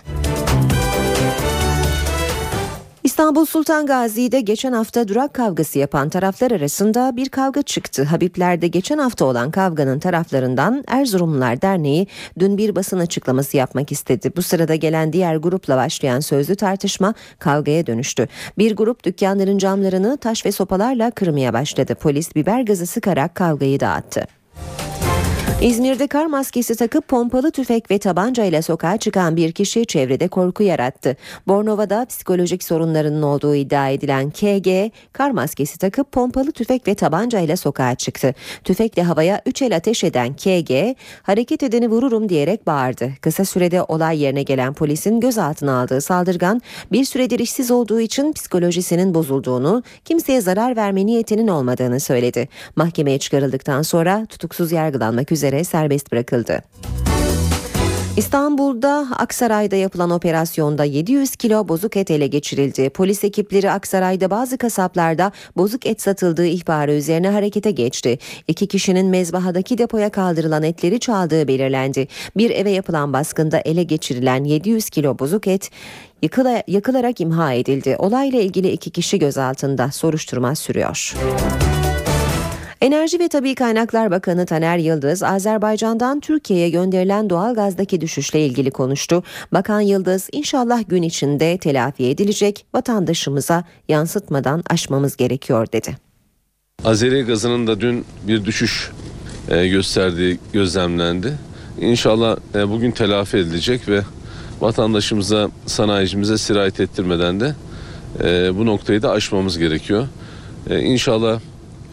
Speaker 2: İstanbul Sultan Gazi'de geçen hafta durak kavgası yapan taraflar arasında bir kavga çıktı. Habibler'de geçen hafta olan kavganın taraflarından Erzurumlular Derneği dün bir basın açıklaması yapmak istedi. Bu sırada gelen diğer grupla başlayan sözlü tartışma kavgaya dönüştü. Bir grup dükkanların camlarını taş ve sopalarla kırmaya başladı. Polis biber gazı sıkarak kavgayı dağıttı. İzmir'de kar maskesi takıp pompalı tüfek ve tabanca ile sokağa çıkan bir kişi çevrede korku yarattı. Bornova'da psikolojik sorunlarının olduğu iddia edilen KG, kar maskesi takıp pompalı tüfek ve tabanca ile sokağa çıktı. Tüfekle havaya 3 el ateş eden KG, hareket edeni vururum diyerek bağırdı. Kısa sürede olay yerine gelen polisin gözaltına aldığı saldırgan, bir süredir işsiz olduğu için psikolojisinin bozulduğunu, kimseye zarar verme niyetinin olmadığını söyledi. Mahkemeye çıkarıldıktan sonra tutuksuz yargılanmak üzere serbest bırakıldı. İstanbul'da Aksaray'da yapılan operasyonda 700 kilo bozuk et ele geçirildi. Polis ekipleri Aksaray'da bazı kasaplarda bozuk et satıldığı ihbarı üzerine harekete geçti. İki kişinin mezbahadaki depoya kaldırılan etleri çaldığı belirlendi. Bir eve yapılan baskında ele geçirilen 700 kilo bozuk et yıkıla, yakılarak imha edildi. Olayla ilgili iki kişi gözaltında soruşturma sürüyor. Enerji ve Tabi Kaynaklar Bakanı Taner Yıldız, Azerbaycan'dan Türkiye'ye gönderilen doğalgazdaki düşüşle ilgili konuştu. Bakan Yıldız, inşallah gün içinde telafi edilecek, vatandaşımıza yansıtmadan aşmamız gerekiyor dedi.
Speaker 21: Azeri gazının da dün bir düşüş e, gösterdiği gözlemlendi. İnşallah e, bugün telafi edilecek ve vatandaşımıza, sanayicimize sirayet ettirmeden de e, bu noktayı da aşmamız gerekiyor. İnşallah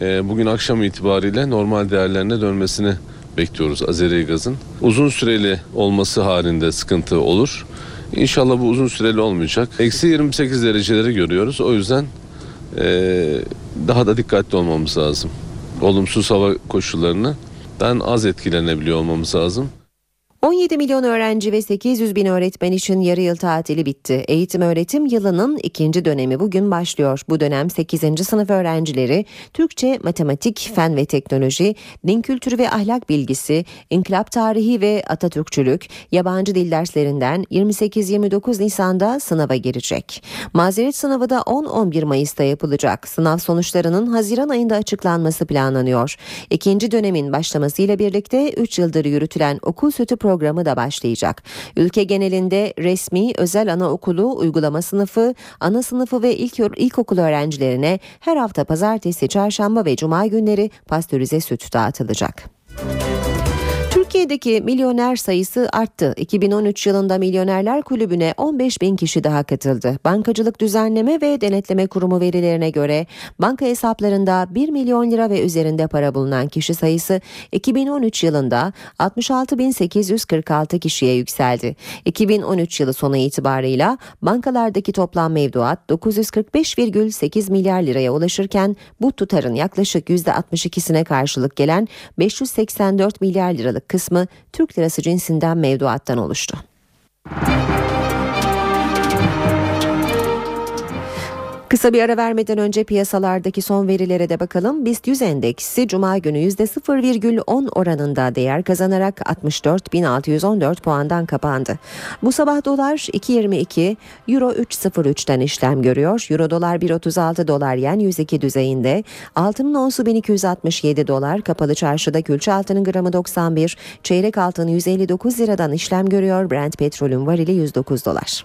Speaker 21: bugün akşam itibariyle normal değerlerine dönmesini bekliyoruz Azeri gazın. Uzun süreli olması halinde sıkıntı olur. İnşallah bu uzun süreli olmayacak. Eksi 28 dereceleri görüyoruz. O yüzden daha da dikkatli olmamız lazım. Olumsuz hava koşullarından az etkilenebiliyor olmamız lazım.
Speaker 2: 17 milyon öğrenci ve 800 bin öğretmen için yarı yıl tatili bitti. Eğitim öğretim yılının ikinci dönemi bugün başlıyor. Bu dönem 8. sınıf öğrencileri Türkçe, matematik, fen ve teknoloji, din kültürü ve ahlak bilgisi, inkılap tarihi ve Atatürkçülük, yabancı dil derslerinden 28-29 Nisan'da sınava girecek. Mazeret sınavı da 10-11 Mayıs'ta yapılacak. Sınav sonuçlarının Haziran ayında açıklanması planlanıyor. İkinci dönemin başlamasıyla birlikte 3 yıldır yürütülen okul sütü programı da başlayacak. Ülke genelinde resmi, özel anaokulu, uygulama sınıfı, ana sınıfı ve ilk ilkokul öğrencilerine her hafta pazartesi, çarşamba ve cuma günleri pastörize süt dağıtılacak. Türkiye'deki milyoner sayısı arttı. 2013 yılında Milyonerler Kulübü'ne 15 bin kişi daha katıldı. Bankacılık Düzenleme ve Denetleme Kurumu verilerine göre banka hesaplarında 1 milyon lira ve üzerinde para bulunan kişi sayısı 2013 yılında 66.846 kişiye yükseldi. 2013 yılı sonu itibarıyla bankalardaki toplam mevduat 945,8 milyar liraya ulaşırken bu tutarın yaklaşık %62'sine karşılık gelen 584 milyar liralık kısmı kısmı Türk lirası cinsinden mevduattan oluştu. Kısa bir ara vermeden önce piyasalardaki son verilere de bakalım. BIST 100 endeksi cuma günü %0,10 oranında değer kazanarak 64.614 puandan kapandı. Bu sabah dolar 2.22, euro 3.03'ten işlem görüyor. Euro dolar 1.36 dolar yen 102 düzeyinde. Altının onsu 1267 dolar. Kapalı çarşıda külçe altının gramı 91, çeyrek altın 159 liradan işlem görüyor. Brent petrolün varili 109 dolar.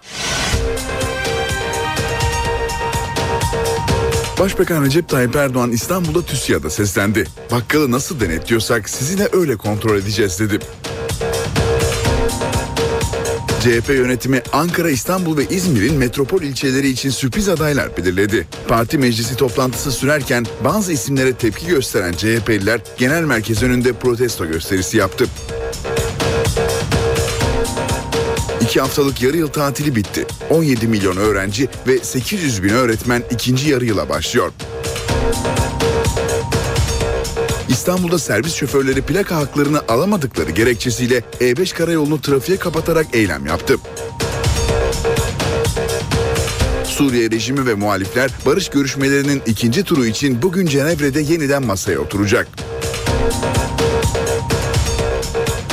Speaker 3: Başbakan Recep Tayyip Erdoğan İstanbul'da TÜSİAD'a seslendi. Bakkalı nasıl denetliyorsak sizi öyle kontrol edeceğiz dedi. CHP yönetimi Ankara, İstanbul ve İzmir'in metropol ilçeleri için sürpriz adaylar belirledi. Parti meclisi toplantısı sürerken bazı isimlere tepki gösteren CHP'liler genel merkez önünde protesto gösterisi yaptı. İki haftalık yarı yıl tatili bitti. 17 milyon öğrenci ve 800 bin öğretmen ikinci yarı yıla başlıyor. İstanbul'da servis şoförleri plaka haklarını alamadıkları gerekçesiyle E5 karayolunu trafiğe kapatarak eylem yaptı. Suriye rejimi ve muhalifler barış görüşmelerinin ikinci turu için bugün Cenevre'de yeniden masaya oturacak.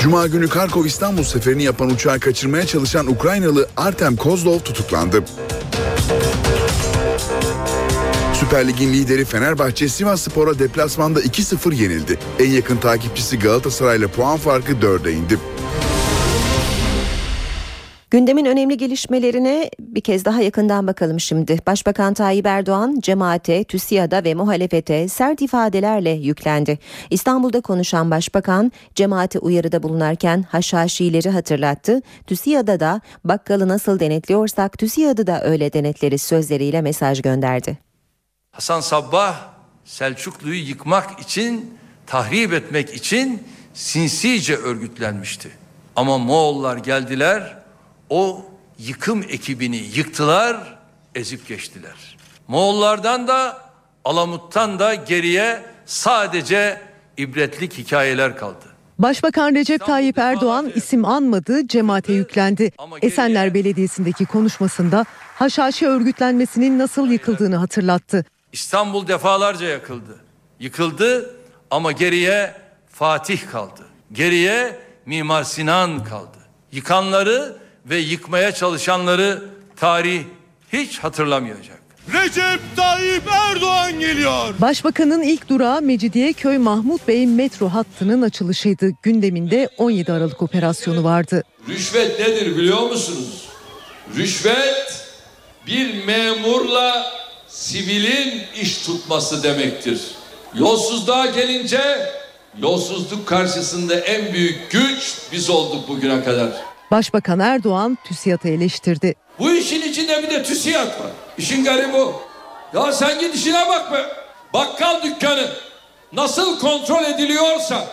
Speaker 3: Cuma günü Karkov İstanbul seferini yapan uçağı kaçırmaya çalışan Ukraynalı Artem Kozlov tutuklandı. Süper Lig'in lideri Fenerbahçe Sivas Spor'a deplasmanda 2-0 yenildi. En yakın takipçisi Galatasaray'la puan farkı 4'e indi.
Speaker 2: Gündemin önemli gelişmelerine bir kez daha yakından bakalım şimdi. Başbakan Tayyip Erdoğan cemaate, TÜSİAD'a ve muhalefete sert ifadelerle yüklendi. İstanbul'da konuşan başbakan cemaate uyarıda bulunarken haşhaşileri hatırlattı. TÜSİAD'a da bakkalı nasıl denetliyorsak TÜSİAD'ı da öyle denetleriz sözleriyle mesaj gönderdi.
Speaker 7: Hasan Sabbah Selçuklu'yu yıkmak için, tahrip etmek için sinsice örgütlenmişti. Ama Moğollar geldiler, o yıkım ekibini yıktılar, ezip geçtiler. Moğollardan da Alamut'tan da geriye sadece ibretlik hikayeler kaldı.
Speaker 5: Başbakan Recep Tayyip Erdoğan isim anmadı, cemaate yüklendi. Esenler Belediyesi'ndeki konuşmasında haşhaşi örgütlenmesinin nasıl yıkıldığını hatırlattı.
Speaker 7: İstanbul defalarca yakıldı. Yıkıldı ama geriye Fatih kaldı. Geriye Mimar Sinan kaldı. Yıkanları ve yıkmaya çalışanları tarih hiç hatırlamayacak.
Speaker 6: Recep Tayyip Erdoğan geliyor.
Speaker 5: Başbakanın ilk durağı Mecidiyeköy Mahmut Bey metro hattının açılışıydı. Gündeminde 17 Aralık operasyonu vardı.
Speaker 7: Rüşvet nedir biliyor musunuz? Rüşvet bir memurla sivilin iş tutması demektir. Yolsuzluğa gelince yolsuzluk karşısında en büyük güç biz olduk bugüne kadar.
Speaker 5: Başbakan Erdoğan TÜSİAD'ı eleştirdi.
Speaker 7: Bu işin içinde bir de TÜSİAD var. İşin garibi o. Ya sen git işine bak be. Bakkal dükkanı nasıl kontrol ediliyorsa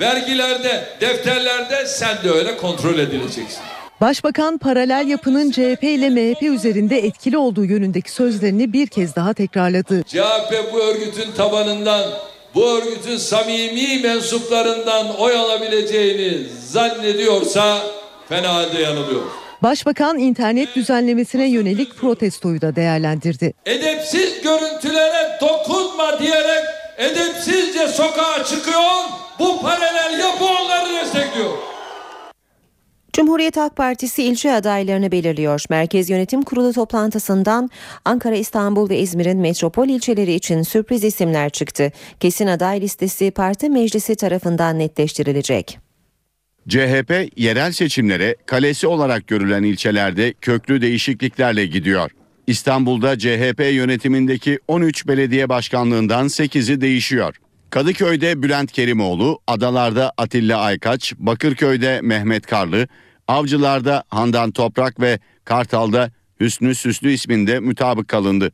Speaker 7: vergilerde, defterlerde sen de öyle kontrol edileceksin.
Speaker 5: Başbakan paralel yapının CHP ile MHP üzerinde etkili olduğu yönündeki sözlerini bir kez daha tekrarladı.
Speaker 7: CHP bu örgütün tabanından, bu örgütün samimi mensuplarından oy alabileceğini zannediyorsa fena halde yanılıyor.
Speaker 5: Başbakan internet düzenlemesine yönelik protestoyu da değerlendirdi.
Speaker 7: Edepsiz görüntülere dokunma diyerek edepsizce sokağa çıkıyor. Bu paralel yapı onları destekliyor.
Speaker 2: Cumhuriyet Halk Partisi ilçe adaylarını belirliyor. Merkez Yönetim Kurulu toplantısından Ankara, İstanbul ve İzmir'in metropol ilçeleri için sürpriz isimler çıktı. Kesin aday listesi parti meclisi tarafından netleştirilecek.
Speaker 8: CHP yerel seçimlere kalesi olarak görülen ilçelerde köklü değişikliklerle gidiyor. İstanbul'da CHP yönetimindeki 13 belediye başkanlığından 8'i değişiyor. Kadıköy'de Bülent Kerimoğlu, Adalar'da Atilla Aykaç, Bakırköy'de Mehmet Karlı, Avcılar'da Handan Toprak ve Kartal'da Hüsnü Süslü isminde mutabık kalındı.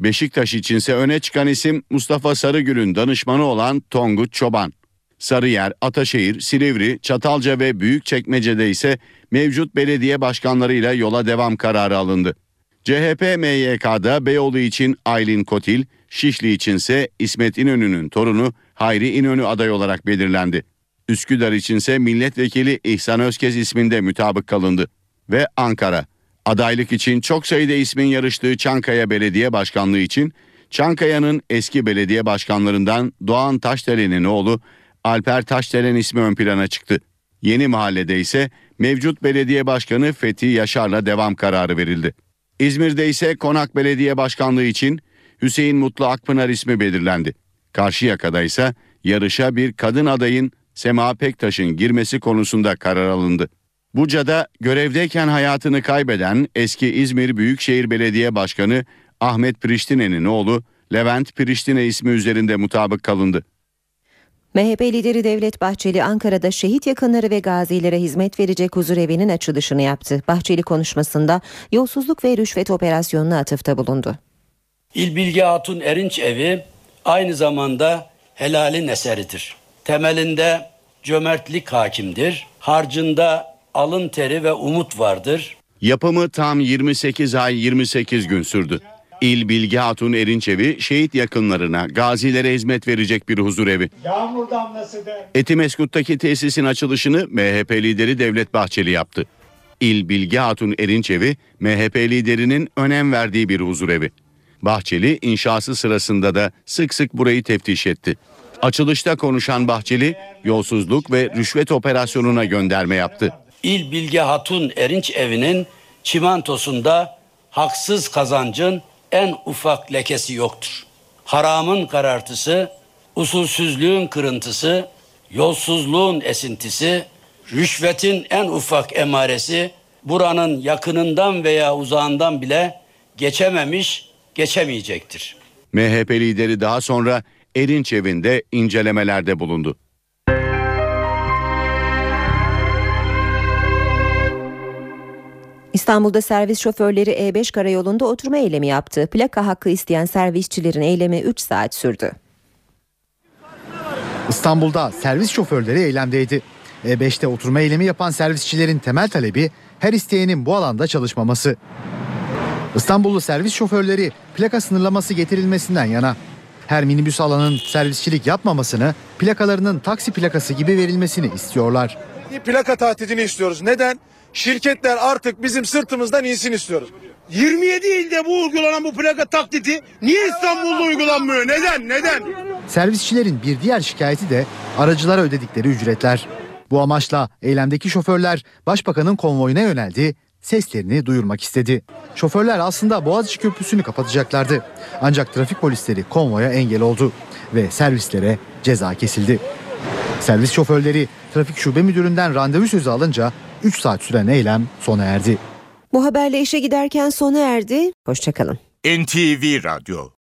Speaker 8: Beşiktaş içinse öne çıkan isim Mustafa Sarıgül'ün danışmanı olan Tongut Çoban. Sarıyer, Ataşehir, Silivri, Çatalca ve Büyükçekmece'de ise mevcut belediye başkanlarıyla yola devam kararı alındı. CHP MYK'da Beyoğlu için Aylin Kotil, Şişli içinse İsmet İnönü'nün torunu Hayri İnönü aday olarak belirlendi. Üsküdar içinse milletvekili İhsan Özkez isminde mutabık kalındı. Ve Ankara, adaylık için çok sayıda ismin yarıştığı Çankaya Belediye Başkanlığı için Çankaya'nın eski belediye başkanlarından Doğan Taşdelen'in oğlu Alper Taşdelen ismi ön plana çıktı. Yeni mahallede ise mevcut belediye başkanı Fethi Yaşar'la devam kararı verildi. İzmir'de ise Konak Belediye Başkanlığı için Hüseyin Mutlu Akpınar ismi belirlendi. Karşıyaka'da ise yarışa bir kadın adayın Sema Pektaş'ın girmesi konusunda karar alındı. Buca'da görevdeyken hayatını kaybeden eski İzmir Büyükşehir Belediye Başkanı Ahmet Priştine'nin oğlu Levent Priştine ismi üzerinde mutabık kalındı.
Speaker 2: MHP lideri Devlet Bahçeli Ankara'da şehit yakınları ve gazilere hizmet verecek huzur evinin açılışını yaptı. Bahçeli konuşmasında yolsuzluk ve rüşvet operasyonuna atıfta bulundu.
Speaker 9: İl Bilge Hatun Erinç Evi aynı zamanda helalin eseridir. Temelinde cömertlik hakimdir. Harcında alın teri ve umut vardır.
Speaker 8: Yapımı tam 28 ay 28 gün sürdü. İl Bilge Hatun Erinçevi şehit yakınlarına, gazilere hizmet verecek bir huzur evi.
Speaker 22: Yağmur damlası da.
Speaker 8: Etimeskut'taki tesisin açılışını MHP lideri Devlet Bahçeli yaptı. İl Bilge Hatun Erinçevi, MHP liderinin önem verdiği bir huzur evi. Bahçeli inşası sırasında da sık sık burayı teftiş etti. Açılışta konuşan Bahçeli, yolsuzluk ve rüşvet operasyonuna gönderme yaptı.
Speaker 9: İl Bilge Hatun Erinç Evi'nin çimentosunda haksız kazancın en ufak lekesi yoktur. Haramın karartısı, usulsüzlüğün kırıntısı, yolsuzluğun esintisi, rüşvetin en ufak emaresi buranın yakınından veya uzağından bile geçememiş, geçemeyecektir.
Speaker 8: MHP lideri daha sonra Erinç evinde incelemelerde bulundu.
Speaker 2: İstanbul'da servis şoförleri E5 karayolunda oturma eylemi yaptı. Plaka hakkı isteyen servisçilerin eylemi 3 saat sürdü.
Speaker 23: İstanbul'da servis şoförleri eylemdeydi. E5'te oturma eylemi yapan servisçilerin temel talebi her isteyenin bu alanda çalışmaması. İstanbullu servis şoförleri plaka sınırlaması getirilmesinden yana. Her minibüs alanın servisçilik yapmamasını, plakalarının taksi plakası gibi verilmesini istiyorlar.
Speaker 6: Plaka tatilini istiyoruz. Neden? Şirketler artık bizim sırtımızdan insin istiyoruz. 27 ilde bu uygulanan bu plaka taklidi niye İstanbul'da uygulanmıyor? Neden? Neden?
Speaker 23: Servisçilerin bir diğer şikayeti de aracılara ödedikleri ücretler. Bu amaçla eylemdeki şoförler başbakanın konvoyuna yöneldi, seslerini duyurmak istedi. Şoförler aslında Boğaziçi Köprüsü'nü kapatacaklardı. Ancak trafik polisleri konvoya engel oldu ve servislere ceza kesildi. Servis şoförleri trafik şube müdüründen randevu sözü alınca 3 saat süren eylem sona erdi.
Speaker 2: Bu haberle işe giderken sona erdi. Hoşçakalın.
Speaker 19: NTV Radyo